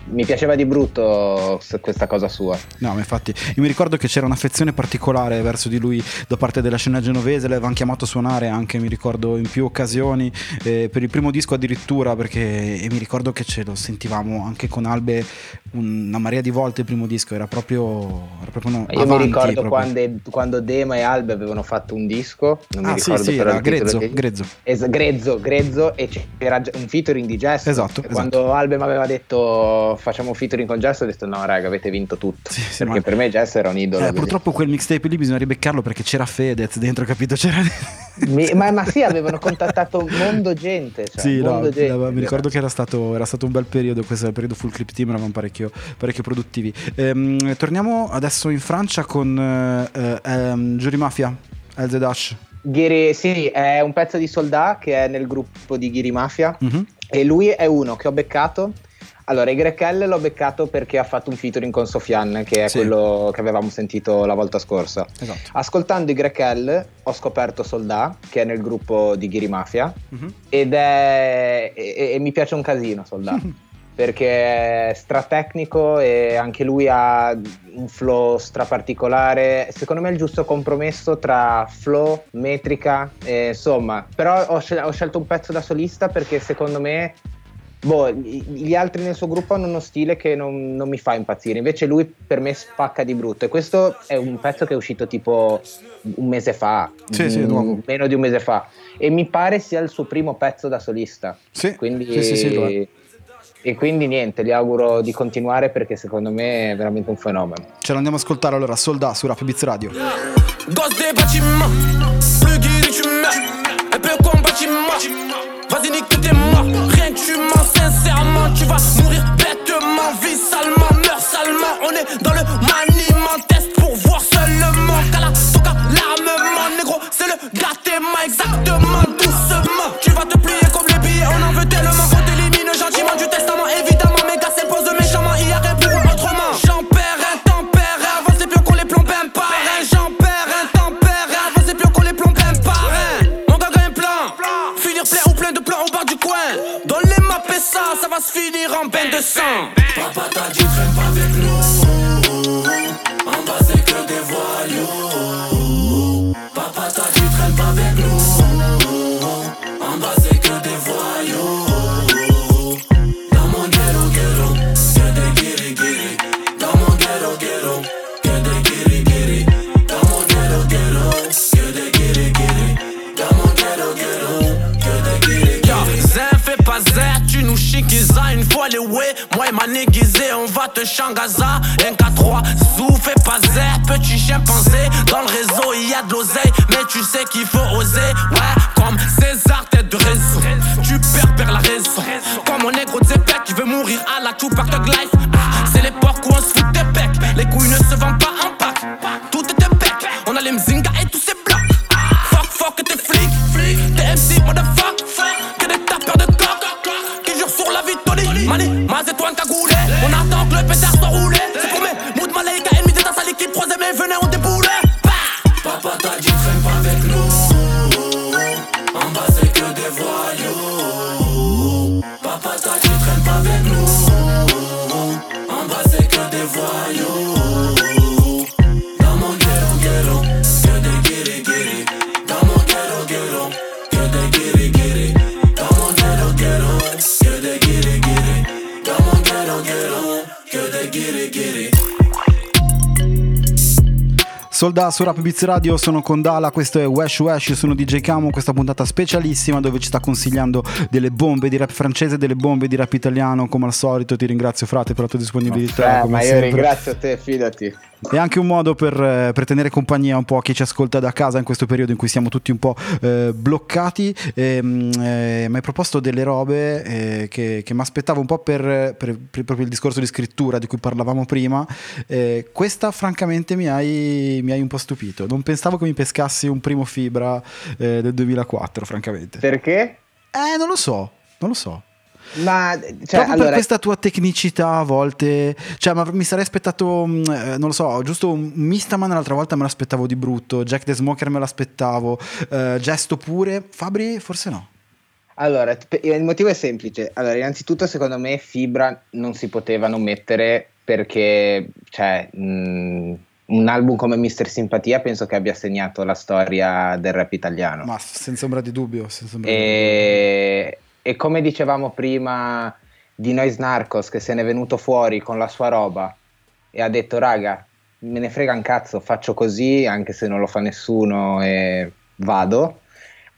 mi piaceva di brutto questa cosa sua. No, ma infatti, io mi ricordo che c'era un'affezione particolare verso di lui da parte della scena genovese, l'avevano chiamato a suonare anche, mi ricordo, in più occasioni, eh, per il primo disco addirittura, perché e mi ricordo che ce lo sentivamo anche con Albe una marea di volte il primo disco, era proprio, era proprio una, Io avanti mi ricordo proprio. quando, quando Dema e Albe avevano fatto un disco, non mi Ah, sì, ricordo sì, però era Grezzo, che- Grezzo. Es- grezzo, grezzo e c'era un featuring di Gesto. Esatto, E Quando Albe mi aveva detto facciamo featuring con Gesto, ho detto no raga avete vinto tutto. perché ma- per me Gesto era un idolo. Eh, purtroppo quel mixtape lì bisogna ribeccarlo perché c'era Fedez dentro, capito? C'era... Mi- ma, ma sì, avevano contattato un mondo gente. Cioè, Sì, no, mondo gente. no, mi ricordo che era stato, era stato un bel periodo, questo è il periodo full clip team, eravamo parecchio, parecchio produttivi. Ehm, torniamo adesso in Francia con eh, ehm, Jury Mafia, LZ Dash. Ghiri- sì, è un pezzo di Soldà che è nel gruppo di Ghiri Mafia. Mhm. E lui è uno che ho beccato. Allora, L l'ho beccato perché ha fatto un featuring con Sofiane, che è Sì. quello che avevamo sentito la volta scorsa. Esatto. Ascoltando L ho scoperto Soldà, che è nel gruppo di Ghiri Mafia, Mhm. ed è. E, e mi piace un casino Soldà. perché è stratecnico e anche lui ha un flow straparticolare. Secondo me è il giusto compromesso tra flow, metrica, e insomma. Però ho, scel- ho scelto un pezzo da solista perché secondo me. Boh, gli altri nel suo gruppo hanno uno stile che non, non mi fa impazzire, invece lui per me spacca di brutto. E questo è un pezzo che è uscito tipo un mese fa, Sì, sì, è mm, nuovo. meno di un mese fa. E mi pare sia il suo primo pezzo da solista. Sì, Quindi sì, sì, sì. E quindi niente, gli auguro di continuare perché secondo me è veramente un fenomeno. Ce l'andiamo a ascoltare allora, Solda su Rap Beats Radio. Gosse Vas-y, nique tes morts. Rien que tu mens sincèrement, tu vas mourir bêtement. Vis salement, meurs salement. On est dans le maniement. Test pour voir seulement. Cala, toca, l'armement. Négro, c'est le gâtement exactement. Doucement, tu vas te plier finir en bain de sang. Papa t'a dit traîne pas avec nous changaza. NK3, sous, fais pas zin, petit chimpanzé. Dans le réseau, il y a de l'oseille, mais tu sais qu'il faut oser. Ouais, comme César, tête de raison. Tu perds, perds la raison. Comme mon négro Zepek qui veut mourir à la Tupac Thug Life. Solda su Rap Beats Radio, sono con Dala, questo è Wesh Wesh, sono DJ Camo, questa puntata specialissima dove ci sta consigliando delle bombe di rap francese, delle bombe di rap italiano, come al solito ti ringrazio frate per la tua disponibilità. Eh, ma io sempre. ringrazio te, fidati. È anche un modo per, eh, per tenere compagnia un po' a chi ci ascolta da casa in questo periodo in cui siamo tutti un po' eh, bloccati. Ehm, eh, mi hai proposto delle robe eh, che, che mi aspettavo un po' per, per- per proprio il discorso di scrittura di cui parlavamo prima. Eh, questa, francamente, mi hai, mi hai un po' stupito. Non pensavo che mi pescassi un primo fibra eh, del 2004, francamente. Perché? Eh, non lo so, non lo so. Ma cioè, Proprio per allora, questa tua tecnicità a volte, cioè, ma mi sarei aspettato, mh, eh, non lo so, giusto un Mistaman l'altra volta me l'aspettavo di brutto, Jack the Smoker me l'aspettavo, eh, Gesto pure, Fabri forse no. Allora, il motivo è semplice. Allora, innanzitutto, secondo me, Fibra non si poteva non mettere perché, cioè, mh, un album come Mister Simpatia penso che abbia segnato la storia del rap italiano. Ma senza ombra di dubbio, ombra di E, e come dicevamo prima di Noise Narcos che se n'è venuto fuori con la sua roba e ha detto raga me ne frega un cazzo faccio così anche se non lo fa nessuno e vado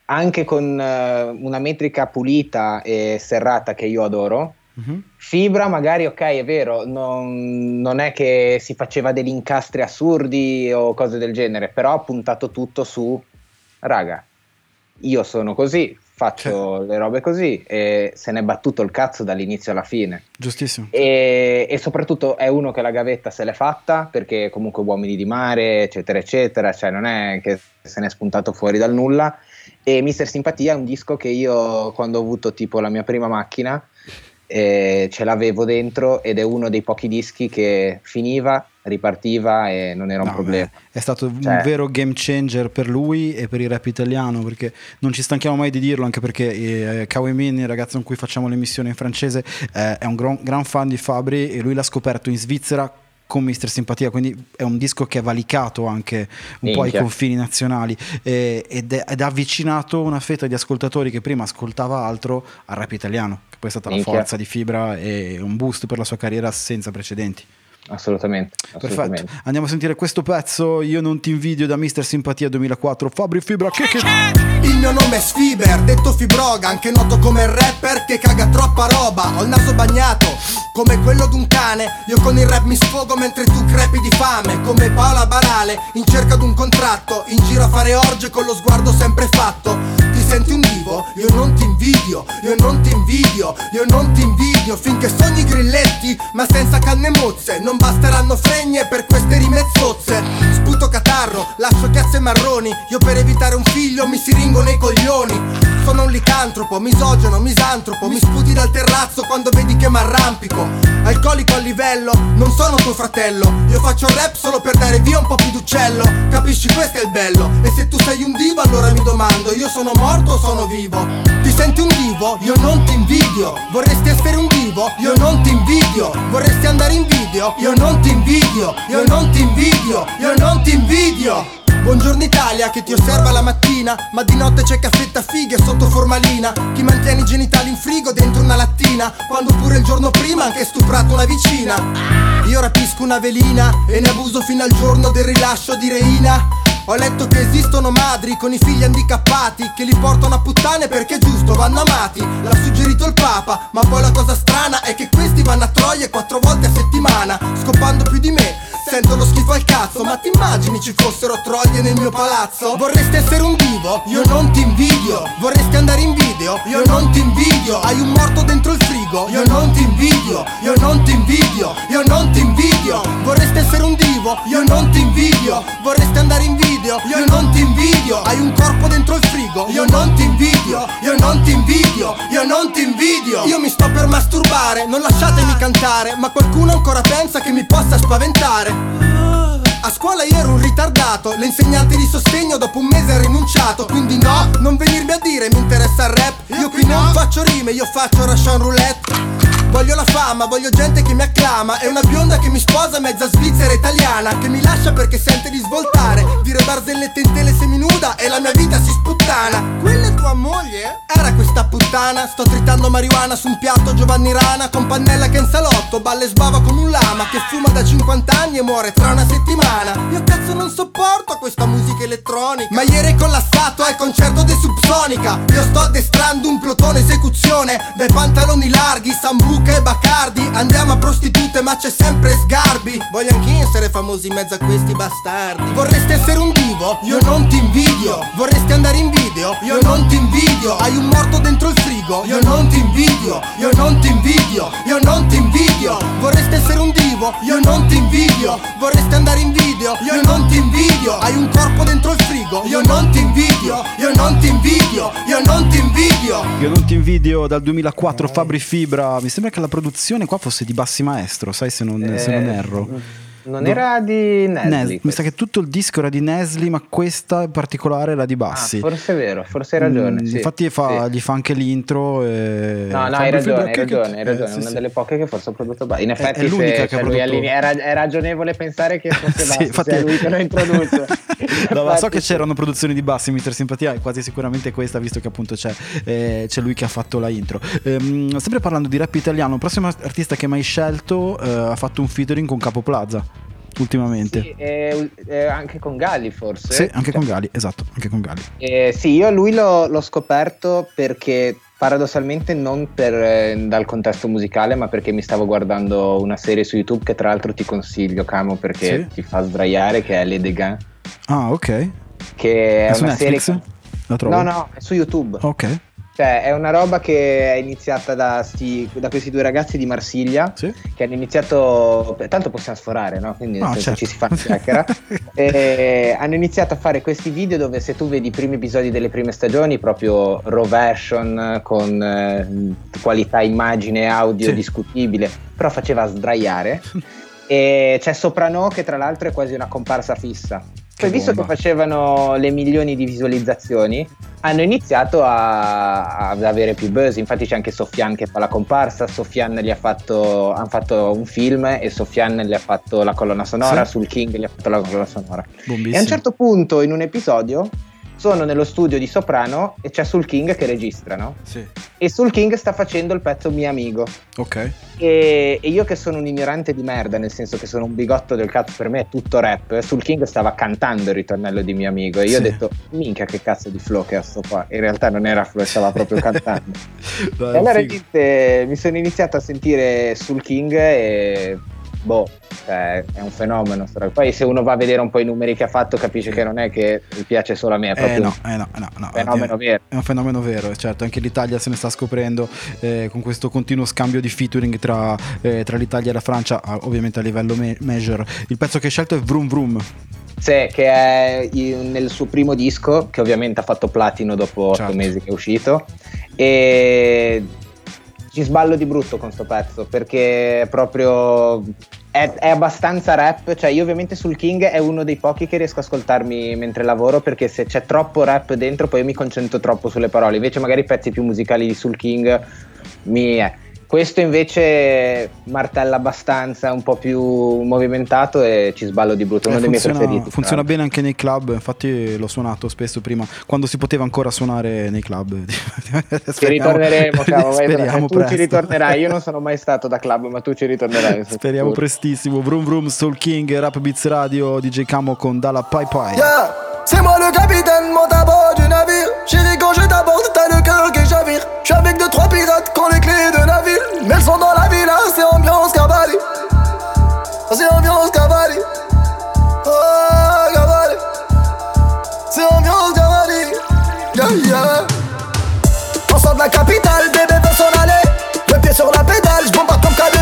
anche con eh, una metrica pulita e serrata che io adoro Mhm. Fibra magari ok è vero non, non è che si faceva degli incastri assurdi o cose del genere però ha puntato tutto su raga io sono così faccio le robe così e se n'è battuto il cazzo dall'inizio alla fine Giustissimo. e, e soprattutto è uno che la gavetta se l'è fatta perché comunque uomini di mare eccetera eccetera cioè non è che se n'è spuntato fuori dal nulla e Mister Simpatia è un disco che io quando ho avuto tipo la mia prima macchina eh, ce l'avevo dentro ed è uno dei pochi dischi che finiva, ripartiva e non era un No, problema. beh, è stato un Cioè- vero game changer per lui e per il rap italiano perché non ci stanchiamo mai di dirlo anche perché eh, Kawi Min, il ragazzo con cui facciamo l'emissione in francese eh, è un gran, gran fan di Fabri e lui l'ha scoperto in Svizzera con Mister Simpatia, quindi è un disco che ha valicato anche un po' i Minchia. confini nazionali eh, ed, è- ed ha avvicinato una fetta di ascoltatori che prima ascoltava altro al rap italiano, poi è stata Minchia. la forza di Fibra e un boost per la sua carriera senza precedenti. assolutamente, assolutamente. Perfetto. Andiamo a sentire questo pezzo. Io non ti invidio da Mister Simpatia 2004. Fabri Fibra. Che, che... Il mio nome è Sfiber, detto Fibroga, anche noto come rapper che caga troppa roba. Ho il naso bagnato, come quello d'un cane. Io con il rap mi sfogo mentre tu crepi di fame. Come Paola Barale, in cerca d'un contratto. In giro a fare orge con lo sguardo sempre fatto. Ti senti un divo? Io non ti invidio, io non ti invidio, io non ti invidio. Finché sogni grilletti, ma senza canne mozze. Non basteranno fregne per queste rimezzozze. Sputo catarro, lascio chiazze marroni. Io per evitare un figlio mi siringo nei coglioni. Sono un licantropo, misogono, misantropo. Mi sputi dal terrazzo quando vedi che m'arrampico. Alcolico a livello, non sono tuo fratello. Io faccio rap solo per dare via un po' più d'uccello. Capisci, questo è il bello. E se tu sei un divo, allora mi domando: io sono morto o sono vivo? Ti senti un divo? Io non ti invidio. Vorresti essere un divo? Io non ti invidio. Vorresti andare in video? Io non ti invidio. Io non ti invidio. Io non ti invidio. Buongiorno Italia che ti osserva la mattina Ma di notte c'è caffetta fighe sotto formalina Chi mantiene i genitali in frigo dentro una lattina Quando pure il giorno prima anche stuprato una vicina Io rapisco una velina E ne abuso fino al giorno del rilascio di Reina ho letto che esistono madri con i figli handicappati Che li portano a puttane perché giusto vanno amati. L'ha suggerito il papa Ma poi la cosa strana è che questi vanno a troie quattro volte a settimana Scopando più di me Sento lo schifo al cazzo Ma ti immagini ci fossero troie nel mio palazzo? Vorresti essere un divo? Io non ti invidio Vorresti andare in video? Io non ti invidio Hai un morto dentro il frigo? Io non ti invidio Io non ti invidio Io non ti invidio Vorresti essere un divo? Io non ti invidio Vorresti andare in video? Io non ti invidio Hai un corpo dentro il frigo? Io non ti invidio Io non ti invidio Io non ti invidio Io mi sto per masturbare Non lasciatemi cantare Ma qualcuno ancora pensa che mi possa spaventare a scuola io ero un ritardato L'insegnante di sostegno dopo un mese ha rinunciato. Quindi no, non venirmi a dire mi interessa il rap Io qui non faccio rime, io faccio Russian Roulette Voglio la fama, voglio gente che mi acclama. E una bionda che mi sposa mezza svizzera italiana Che mi lascia perché sente di svoltare. Dire barzellette in tele seminuda E la mia vita si sputtana. Quella è tua moglie? Era questa puttana Sto tritando marijuana su un piatto Giovanni Rana Con pannella che in salotto Balla e sbava come un lama Che fuma da 50 anni e muore tra una settimana. Io cazzo non sopporto questa musica elettronica. Ma ieri è collassato al concerto di Subsonica. Io sto addestrando un plotone esecuzione Dai pantaloni larghi, sambuca e Bacardi Andiamo a prostitute ma c'è sempre Sgarbi Voglio anch'io essere famosi in mezzo a questi bastardi Vorresti essere un divo? Io non ti invidio Vorresti andare in video? Io non ti invidio Hai un morto dentro il frigo? Io non ti invidio Io non ti invidio Io non ti invidio Vorresti essere un divo? Io non ti invidio Vorresti andare in video? Io non ti invidio Hai un corpo dentro il frigo? Io non ti invidio Io non ti invidio Io non ti invidio Io non ti invidio dal 2004 Fabri Fibra. Mi sembra che la produzione qua fosse di Bassi Maestro, sai se non, se non Eh, erro. Non Do- era di Nesli Nes- mi sa che tutto il disco era di Nesli, ma questa in particolare era di Ah, Bassi. forse è vero, forse hai ragione Mm, sì, Infatti fa- sì. gli fa anche l'intro. E... No, no, hai ragione, hai che- che- ragione, hai eh, ragione. sì, una delle poche che forse ha prodotto Bassi. In È- effetti, è l'unica se- che se ha prodotto- all'ini- era, è ragionevole pensare che fosse Sì, Bassi, infatti- sia lui che l'ha introdotto. No, ma so che c'erano produzioni di Bassi, Mister Simpatia, e quasi sicuramente questa, visto che appunto c'è, eh, c'è lui che ha fatto la intro. Ehm, sempre parlando di rap italiano, il prossimo artista che mai scelto eh, ha fatto un featuring con Capo Plaza ultimamente. Sì, e- e anche con Galli forse. Sì, anche con Gali, esatto, anche con Gali. Eh, sì, io lui l'ho, l'ho scoperto perché paradossalmente non per, eh, dal contesto musicale, ma perché mi stavo guardando una serie su YouTube che tra l'altro ti consiglio, Camo, perché Sì. ti fa sdraiare, che è Dégâts, Ah, ok. che è, È una serie... La trovo? No, no, è su YouTube. Ok. Cioè, è una roba che è iniziata da, sti- da questi due ragazzi di Marsiglia Sì. che hanno iniziato. Tanto possiamo sforare, no? Quindi senso certo. ci si fa chiacchiera. E hanno iniziato a fare questi video dove se tu vedi i primi episodi delle prime stagioni, proprio raw version con eh, qualità immagine e audio Sì. discutibile, però faceva sdraiare. e c'è Soprano che tra l'altro è quasi una comparsa fissa. Poi visto bomba. che facevano le milioni di visualizzazioni, hanno iniziato a- ad avere più buzz. Infatti c'è anche Sofian che fa la comparsa, Sofian gli ha fatto, hanno fatto un film e Sofian gli ha fatto la colonna sonora, Sì. sul King gli ha fatto la colonna sonora. Bombissimo. E a un certo punto in un episodio sono nello studio di Soprano e c'è sul King che registra, no? Sì. E Soul King sta facendo il pezzo Mio Amigo. Ok. E, e io che sono un ignorante di merda, nel senso che sono un bigotto del cazzo, per me è tutto rap. Soul King stava cantando il ritornello di mio amigo. E io Sì. ho detto, minchia, che cazzo di flow che ha sto qua. In realtà non era flow, stava proprio cantando. Dai, e allora niente, mi sono iniziato a sentire Soul King e boh, cioè, è un fenomeno. Poi se uno va a vedere un po' i numeri che ha fatto, capisce che non è che piace solo a me, è proprio Eh no, un eh no, eh no, no, fenomeno è- vero. È un fenomeno vero, certo, anche l'Italia se ne sta scoprendo eh, con questo continuo scambio di featuring tra, eh, tra l'Italia e la Francia, ovviamente a livello me- major. Il pezzo che hai scelto è Vroom Vroom. Sì, che è nel suo primo disco, che ovviamente ha fatto platino dopo otto Certo. mesi che è uscito. E ci sballo di brutto con sto pezzo perché è proprio. È, è abbastanza rap, cioè io ovviamente sul King è uno dei pochi che riesco a ascoltarmi mentre lavoro perché se c'è troppo rap dentro poi io mi concentro troppo sulle parole, invece magari i pezzi più musicali di Sul King mi... Questo invece martella abbastanza, un po' più movimentato e ci sballo di brutto, è uno Eh, dei miei funziona preferiti. funziona tra bene anche nei club, infatti l'ho suonato spesso prima, quando si poteva ancora suonare nei club. Ci ritorneremo, cavolo, vai, speriamo tu ci ritornerai. Io non sono mai stato da club, ma tu ci ritornerai. Speriamo sicuro. prestissimo. Vroom Vroom, Soul King, Rap Beats Radio, DJ Camo con Dalla Pai Pai. Yeah, c'est moi le capitaine, monte à bord du navire. Chérie, quand je t'aborde, t'as le cœur qui chavire. J'suis avec deux, trois pirates qui ont les clés de la. Mais elles sont dans la villa, c'est ambiance Cavalli. C'est ambiance Cavalli. Oh, Cavalli. C'est ambiance Cavalli. Yeah, yeah. On sort de la capitale, bébé veut s'en aller. Le pied sur la pédale, j'bombarde comme K2000.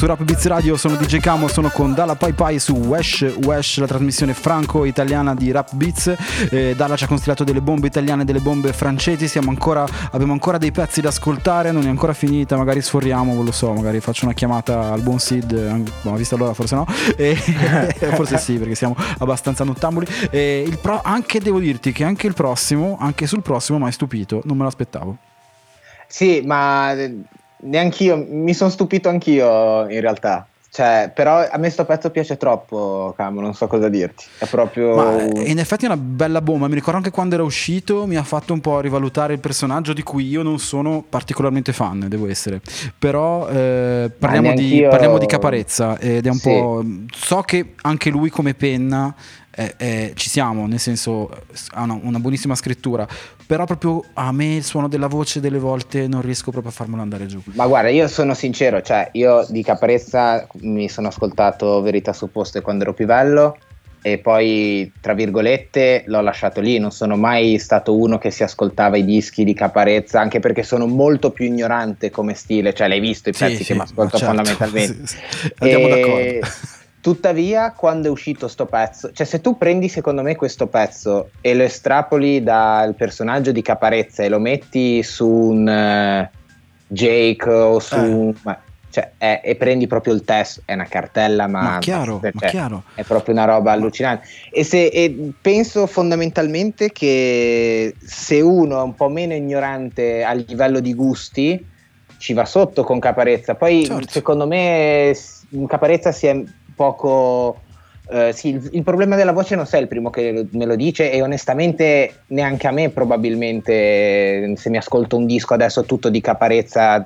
Su Rap Beats Radio, sono DJ Camo, sono con Dalla Pai Pai su Wesh, Wesh, la trasmissione franco-italiana di Rap Beats. Eh, Dalla ci ha consigliato delle bombe italiane, delle bombe francesi, siamo ancora, abbiamo ancora dei pezzi da ascoltare, non è ancora finita, magari sforiamo, non lo so, magari faccio una chiamata al buon Sid, eh, boh, vista l'ora forse no, E- forse sì perché siamo abbastanza nottambuli. E il pro- anche devo dirti che anche il prossimo, anche sul prossimo mi hai stupito, non me l'aspettavo. Sì, ma eh, neanch'io, mi sono stupito anch'io in realtà. Cioè, però a me sto pezzo piace troppo, camo, non so cosa dirti. È proprio... Ma eh, in effetti è una bella bomba. Mi ricordo anche quando era uscito, mi ha fatto un po' rivalutare il personaggio di cui io non sono particolarmente fan, devo essere. Però eh, parliamo, di, parliamo di Caparezza ed è un Sì. po'. So che anche lui come penna. eh, eh, ci siamo, nel senso ha una, una buonissima scrittura, però proprio a me il suono della voce delle volte non riesco proprio a farmelo andare giù. Ma guarda, io sono sincero, cioè io di Caparezza mi sono ascoltato Verità Supposte quando ero pivello e poi, tra virgolette, l'ho lasciato lì, non sono mai stato uno che si ascoltava i dischi di Caparezza, anche perché sono molto più ignorante come stile, cioè l'hai visto i Sì, pezzi sì, che mi ascolto certo, fondamentalmente. sì, sì. Andiamo E- d'accordo. Tuttavia, quando è uscito sto pezzo, cioè se tu prendi secondo me questo pezzo e lo estrapoli dal personaggio di Caparezza e lo metti su un eh, Jake o su Eh. un... ma- cioè, è- e prendi proprio il testo, è una cartella, ma, Ma chiaro, cioè, ma chiaro. è proprio una roba allucinante. E, se, e penso fondamentalmente che se uno è un po' meno ignorante a livello di gusti, ci va sotto con Caparezza. Poi Certo. secondo me Caparezza si è poco... eh, sì, il, il problema della voce non sei il primo che lo- me lo dice e onestamente neanche a me probabilmente se mi ascolto un disco adesso tutto di Caparezza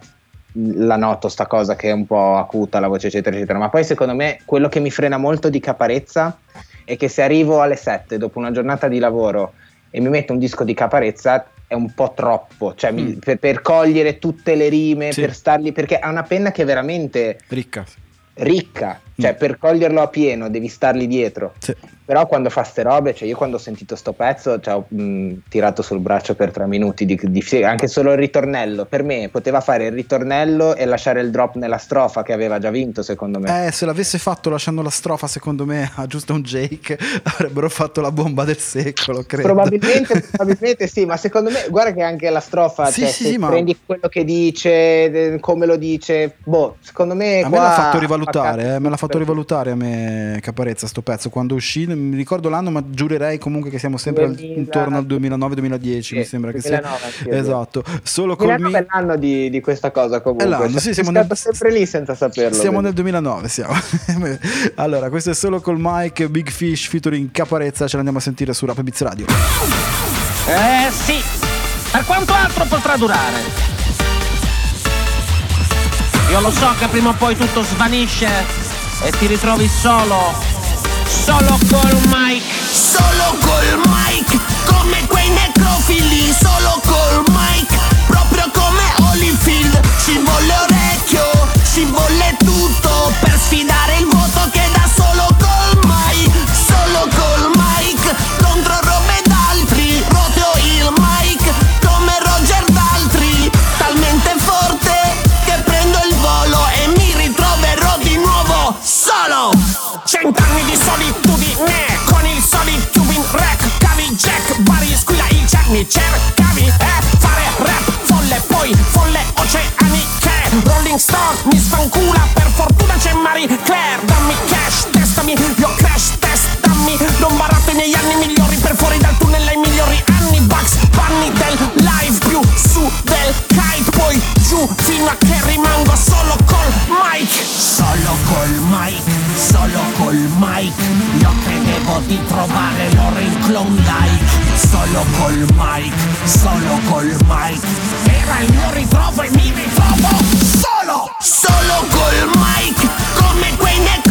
la noto sta cosa che è un po' acuta la voce eccetera eccetera ma poi secondo me quello che mi frena molto di Caparezza è che se arrivo alle 7 dopo una giornata di lavoro e mi metto un disco di Caparezza è un po' troppo cioè mi- Mm. per, per cogliere tutte le rime Sì. per stargli perché ha una penna che è veramente Ricca. Ricca cioè Mm. per coglierlo a pieno devi stargli dietro Sì. Però quando fa ste robe, cioè io quando ho sentito sto pezzo ci ho mh, tirato sul braccio per tre minuti, di, di- anche solo il ritornello. Per me poteva fare il ritornello e lasciare il drop nella strofa che aveva già vinto secondo me. Eh, se l'avesse fatto lasciando la strofa, secondo me, a giusto un Jake, avrebbero fatto la bomba del secolo, credo. Probabilmente, probabilmente sì, ma secondo me, guarda che anche la strofa, Sì, cioè, sì, sì, ma- prendi quello che dice, come lo dice, boh, secondo me... A me l'ha fatto rivalutare, eh, me l'ha fatto rivalutare a me Caparezza sto pezzo quando uscì, mi ricordo l'anno ma giurerei comunque che siamo sempre al- 2000, intorno al 2009-2010 mi sembra che 2009 sia. anch'io, Esatto, solo col 2009 mi... è l'anno di, di questa cosa comunque. È l'anno, Cioè, sì, siamo nel- sempre lì senza saperlo. Siamo vedi. nel 2009, siamo. allora, questo è solo col Mike Big Fish featuring Caparezza, ce l'andiamo a sentire su Rap Beats Radio. Eh sì, per quanto altro potrà durare? Io lo so che prima o poi tutto svanisce e ti ritrovi solo, solo col Mike. Solo col mic, come quei necrofili, solo col mic, proprio come Holyfield, ci volle orecchio, ci volle tutto per sfidare il mi cercavi eh Fare rap. Folle poi folle oceaniche Rolling Stone mi sfancula. Per fortuna c'è Marie Claire Dammi cash, testami, io crash testami Non barato negli anni migliori. Per fuori dal tunnel ai migliori anni. Bugs, panni del live più su del kite. Poi giù fino a che rimango solo col mic. Solo col mic, solo col mic. Io credevo di trovare l'oro in Klondike Solo col mic, solo col mic. Era il mio ritrovo e mi ritrovo solo. Solo col mic, come quei necrofili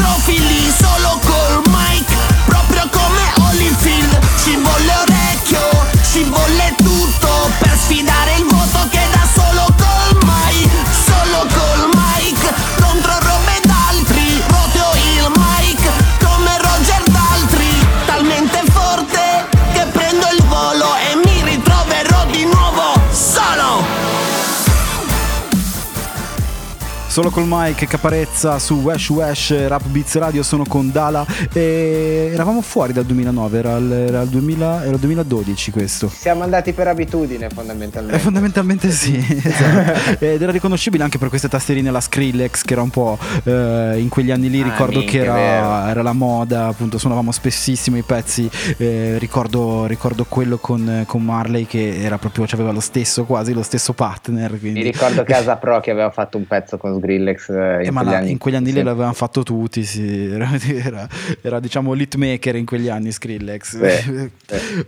Solo col Mike Caparezza su Wesh Wesh Rap Beats Radio sono con Dala e eravamo fuori dal 2009, era il, era il 2000 era il 2012 questo. Siamo andati per abitudine Eh, fondamentalmente. fondamentalmente sì, esatto. ed era riconoscibile anche per queste tastierine la Skrillex che era un po' eh, in quegli anni lì Ah, ricordo minchia, che era, era la moda, appunto suonavamo spessissimo i pezzi, eh, ricordo, ricordo quello con, con Marley che era proprio, aveva lo stesso quasi, lo stesso partner. Quindi. Mi ricordo Casa Pro che aveva fatto un pezzo con Skrillex eh, in Eh, ma quegli là, anni. in quegli anni lì Sì. l'avevano fatto tutti, sì. era, era, era, diciamo l'hitmaker in quegli anni Skrillex. Sì,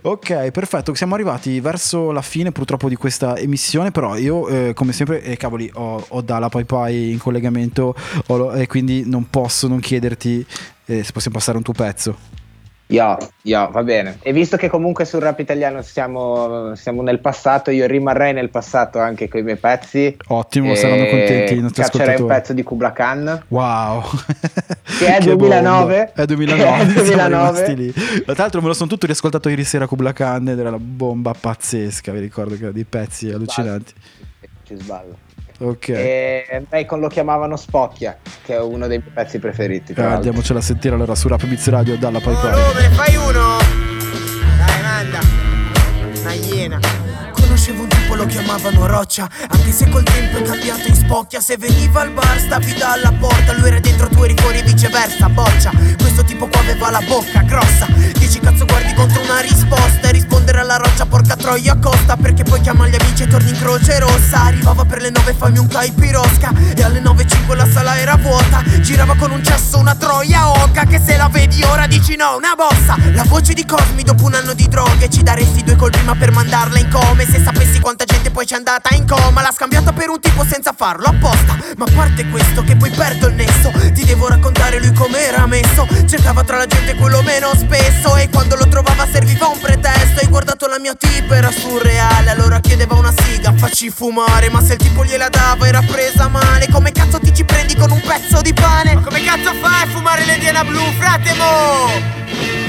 ok, perfetto, siamo arrivati verso la fine purtroppo di questa emissione, però io eh, come sempre, eh, cavoli, ho, ho Dalla Pai Pai in collegamento e quindi non posso non chiederti eh, se possiamo passare un tuo pezzo. Io, io, va bene. E visto che comunque sul rap italiano siamo, siamo nel passato, io rimarrei nel passato anche con i miei pezzi. Ottimo, saranno contenti i nostri Caccerei un ascoltatori. pezzo di Kubla Khan. Wow, Che è 2009. bomba. È 2009, Che è siamo 2009. rimasti lì. Tra l'altro me lo sono tutto riascoltato ieri sera con Black Hand ed era una bomba pazzesca, vi ricordo che era dei pezzi allucinanti. Ci sballo. Ok, E andrei con Lo chiamavano Spocchia, che è uno dei miei pezzi preferiti. Eh, andiamocela a sentire allora su Rap Beats Radio dalla Pai Pai. Dove fai uno? Dai, manda. Una iena. Conoscevo un tipo, lo chiamavano Roccia. Anche se col tempo è cambiato in spocchia Se veniva al bar stavi dalla porta Lui era dentro, tu eri fuori e viceversa Boccia, questo tipo qua aveva la bocca grossa. Dici cazzo guardi contro una risposta E rispondere alla roccia porca troia costa. Perché poi chiama gli amici e torni in croce rossa. Arrivava per le nove fammi un caipirosca E alle nove cinque la sala era vuota. Girava con un cesso una troia oca Che se la vedi ora dici no, una bossa. La voce di Cosmi dopo un anno di droghe Ci daresti due colpi ma per mandarla in come? Se sapessi quanta gente poi c'è andata in coma. L'ha scambiata per un tipo senza farlo apposta. Ma a parte questo che poi perdo il nesso. Ti devo raccontare lui come era messo. Cercava tra la gente quello meno spesso. E quando lo trovava serviva un pretesto. Hai guardato la mia tip era surreale. Allora chiedeva una siga facci fumare. Ma se il tipo gliela dava era presa male. Come cazzo ti ci prendi con un pezzo di pane? Ma come cazzo fai a fumare l'Indiana blu, frate mo?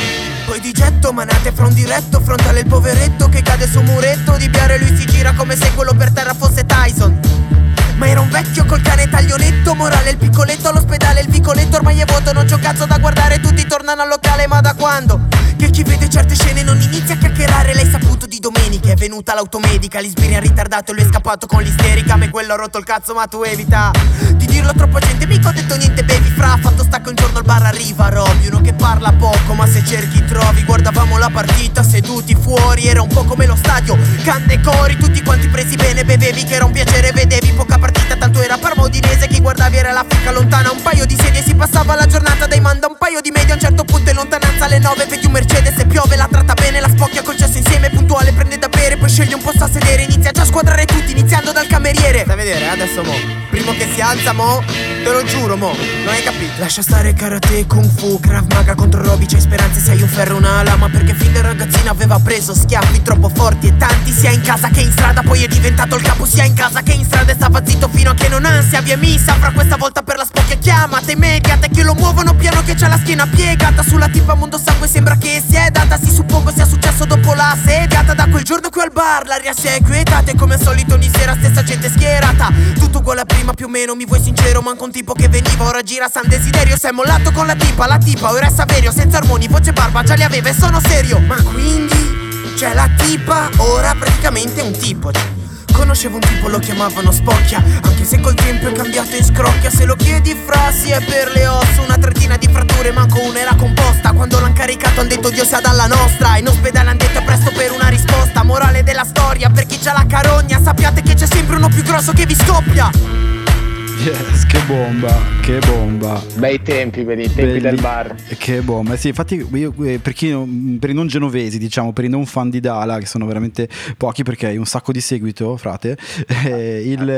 Poi di getto manate fra un diretto Frontale il poveretto che cade su un muretto Di Piare lui si gira come se quello per terra fosse Tyson ma era un vecchio col cane taglionetto Morale il piccoletto all'ospedale il vicoletto Ormai è vuoto non un cazzo da guardare Tutti tornano al locale ma da quando? Che chi vede certe scene non inizia a chiacchierare Lei saputo di domenica è venuta l'automedica L'Isbiri ha ritardato e lui è scappato con l'isterica Me quello ha rotto il cazzo ma tu evita Di dirlo a troppa gente mica ho detto niente baby fra Fatto stacco un giorno al bar arriva Roby Uno che parla poco ma se cerchi trovi Guardavamo la partita seduti fuori Era un po' come lo stadio Canne cori tutti quanti presi bene Bevevi che era un piacere vedevi poca partita Tanto era Parma Udinese Chi guardavi era l'Africa lontana. Un paio di sedie si passava la giornata dai manda Un paio di media a un certo punto in lontananza alle nove Vedi un Mercedes e piove La tratta bene la spocchia col cesso insieme Puntuale prende da bere Poi sceglie un posto a sedere Inizia già a squadrare tutti Iniziando dal cameriere. Stai a vedere adesso mo Primo che si alza mo Te lo giuro mo Non hai capito. Lascia stare karate kung fu Krav maga contro Roby C'hai speranze sei un ferro una lama Perché fin da ragazzino aveva preso schiaffi troppo forti E tanti sia in casa che in strada Poi è diventato il capo sia in casa che in strada E stava zitto fino a che non ansia Via mi saprà questa volta per la spocchia Chiamate immediate che lo muovono piano che c'ha la schiena piegata. Sulla tipa mondo sangue sembra che si è data. Si suppongo sia successo dopo la sediata Da quel giorno qui al bar l'aria si è quietata E come al solito ogni sera stessa gente schierata. Tutto uguale a prima più o meno mi vuoi sincero Manco un tipo che veniva. Ora gira san desiderio Si è mollato con la tipa, la tipa ora è Saverio. Senza armoni, voce barba, già li aveva e sono serio. Ma quindi c'è la tipa, ora praticamente un tipo Conoscevo un tipo, lo chiamavano Spocchia. Anche se col tempo è cambiato in scrocchia Se lo chiedi frasi è per le ossa Una trentina di fratture, manco una era composta. Quando l'han caricato han detto Dio sia dalla nostra. In ospedale han detto presto per una risposta. Morale della storia, per chi c'ha la carogna Sappiate che c'è sempre uno più grosso che vi scoppia Yes, che bomba, che bomba. Bei tempi, vedi, i tempi del bar. Che bomba. Sì, infatti io, eh, per, chi, per i non genovesi, diciamo, per i non fan di Dala, che sono veramente pochi perché hai un sacco di seguito, frate. eh, il,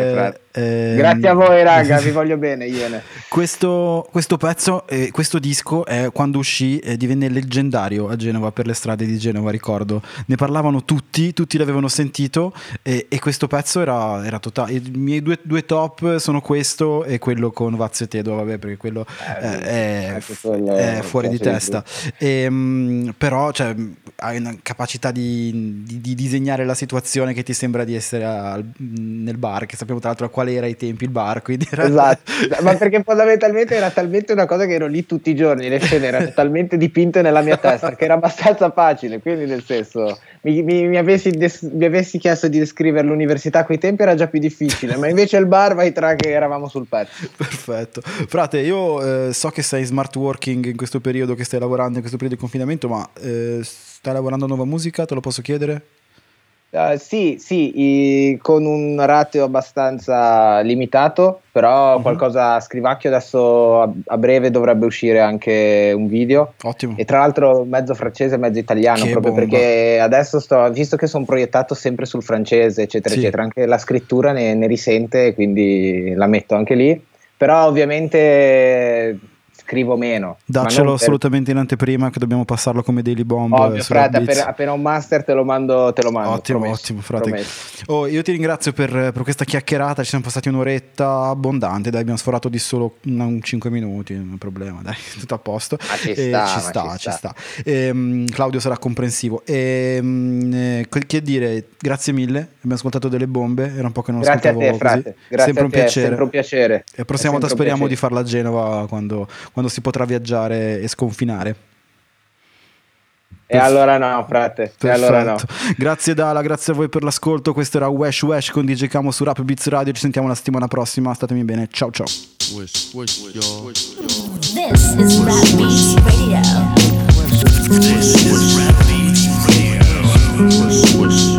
ehm, Grazie a voi raga, vi voglio bene, Iene. Questo, questo pezzo, eh, questo disco, è, quando uscì, eh, divenne leggendario a Genova per le strade di Genova, ricordo. Ne parlavano tutti, tutti l'avevano sentito e, e questo pezzo era, era totale. I miei due, due top sono questo e quello con Vazio e Tedo, vabbè, perché quello eh, è, quello è è fuori di testa. Ehm, però cioè, hai una capacità di, di- di disegnare la situazione che ti sembra di essere al- nel bar, che sappiamo tra l'altro a quale era ai tempi il bar, era- Esatto, ma perché fondamentalmente era talmente una cosa che ero lì tutti i giorni, le scene erano talmente dipinte nella mia testa che era abbastanza facile, quindi nel senso mi, mi- mi avessi, des- mi avessi chiesto di descrivere l'università a quei tempi era già più difficile, ma invece il bar vai tra che eravamo sul pezzo. Perfetto. Frate, io eh, so che sei smart working in questo periodo, che stai lavorando in questo periodo di confinamento, ma eh, stai lavorando a nuova musica? Te lo posso chiedere? Uh, sì, sì, i- con un ratio abbastanza limitato, però Mhm. qualcosa a scrivacchio. Adesso a, a breve dovrebbe uscire anche un video. Ottimo. E tra l'altro mezzo francese e mezzo italiano, Che proprio bomba. perché adesso sto, visto che sono proiettato sempre sul francese, eccetera, Sì. eccetera, anche la scrittura ne, ne risente, quindi la metto anche lì. Però ovviamente scrivo meno. Daccelo non per- assolutamente in anteprima che dobbiamo passarlo come daily bomb. Ovvio, eh, frate, appena, appena un master te lo mando, te lo mando. Ottimo, promesso, ottimo, frate. promesso. Oh, io ti ringrazio per, per questa chiacchierata. Ci siamo passati un'oretta abbondante. Dai, abbiamo sforato di solo un, un 5 minuti. Non è un problema, dai, tutto a posto. Ma ci Eh, sta, ci ma sta, ci ci sta. sta. Ehm, Claudio sarà comprensivo. Ehm, eh, quel che dire, grazie mille. Abbiamo ascoltato delle bombe. Era un po' che non Grazie a ascoltavo te, frate. così. Grazie sempre a un te, è piacere. sempre un piacere. E la prossima volta un speriamo di farla a Genova quando, quando si potrà viaggiare e sconfinare. E allora no, frate. E allora no. Perfetto. Grazie Dala, grazie a voi per l'ascolto. Questo era Wesh Wesh con DJ Camo su Rap Beats Radio. Ci sentiamo la settimana prossima. Statemi bene. Ciao ciao. Wish, wish, y'all. This is Rap Beats Radio. This is Rap Beats Radio.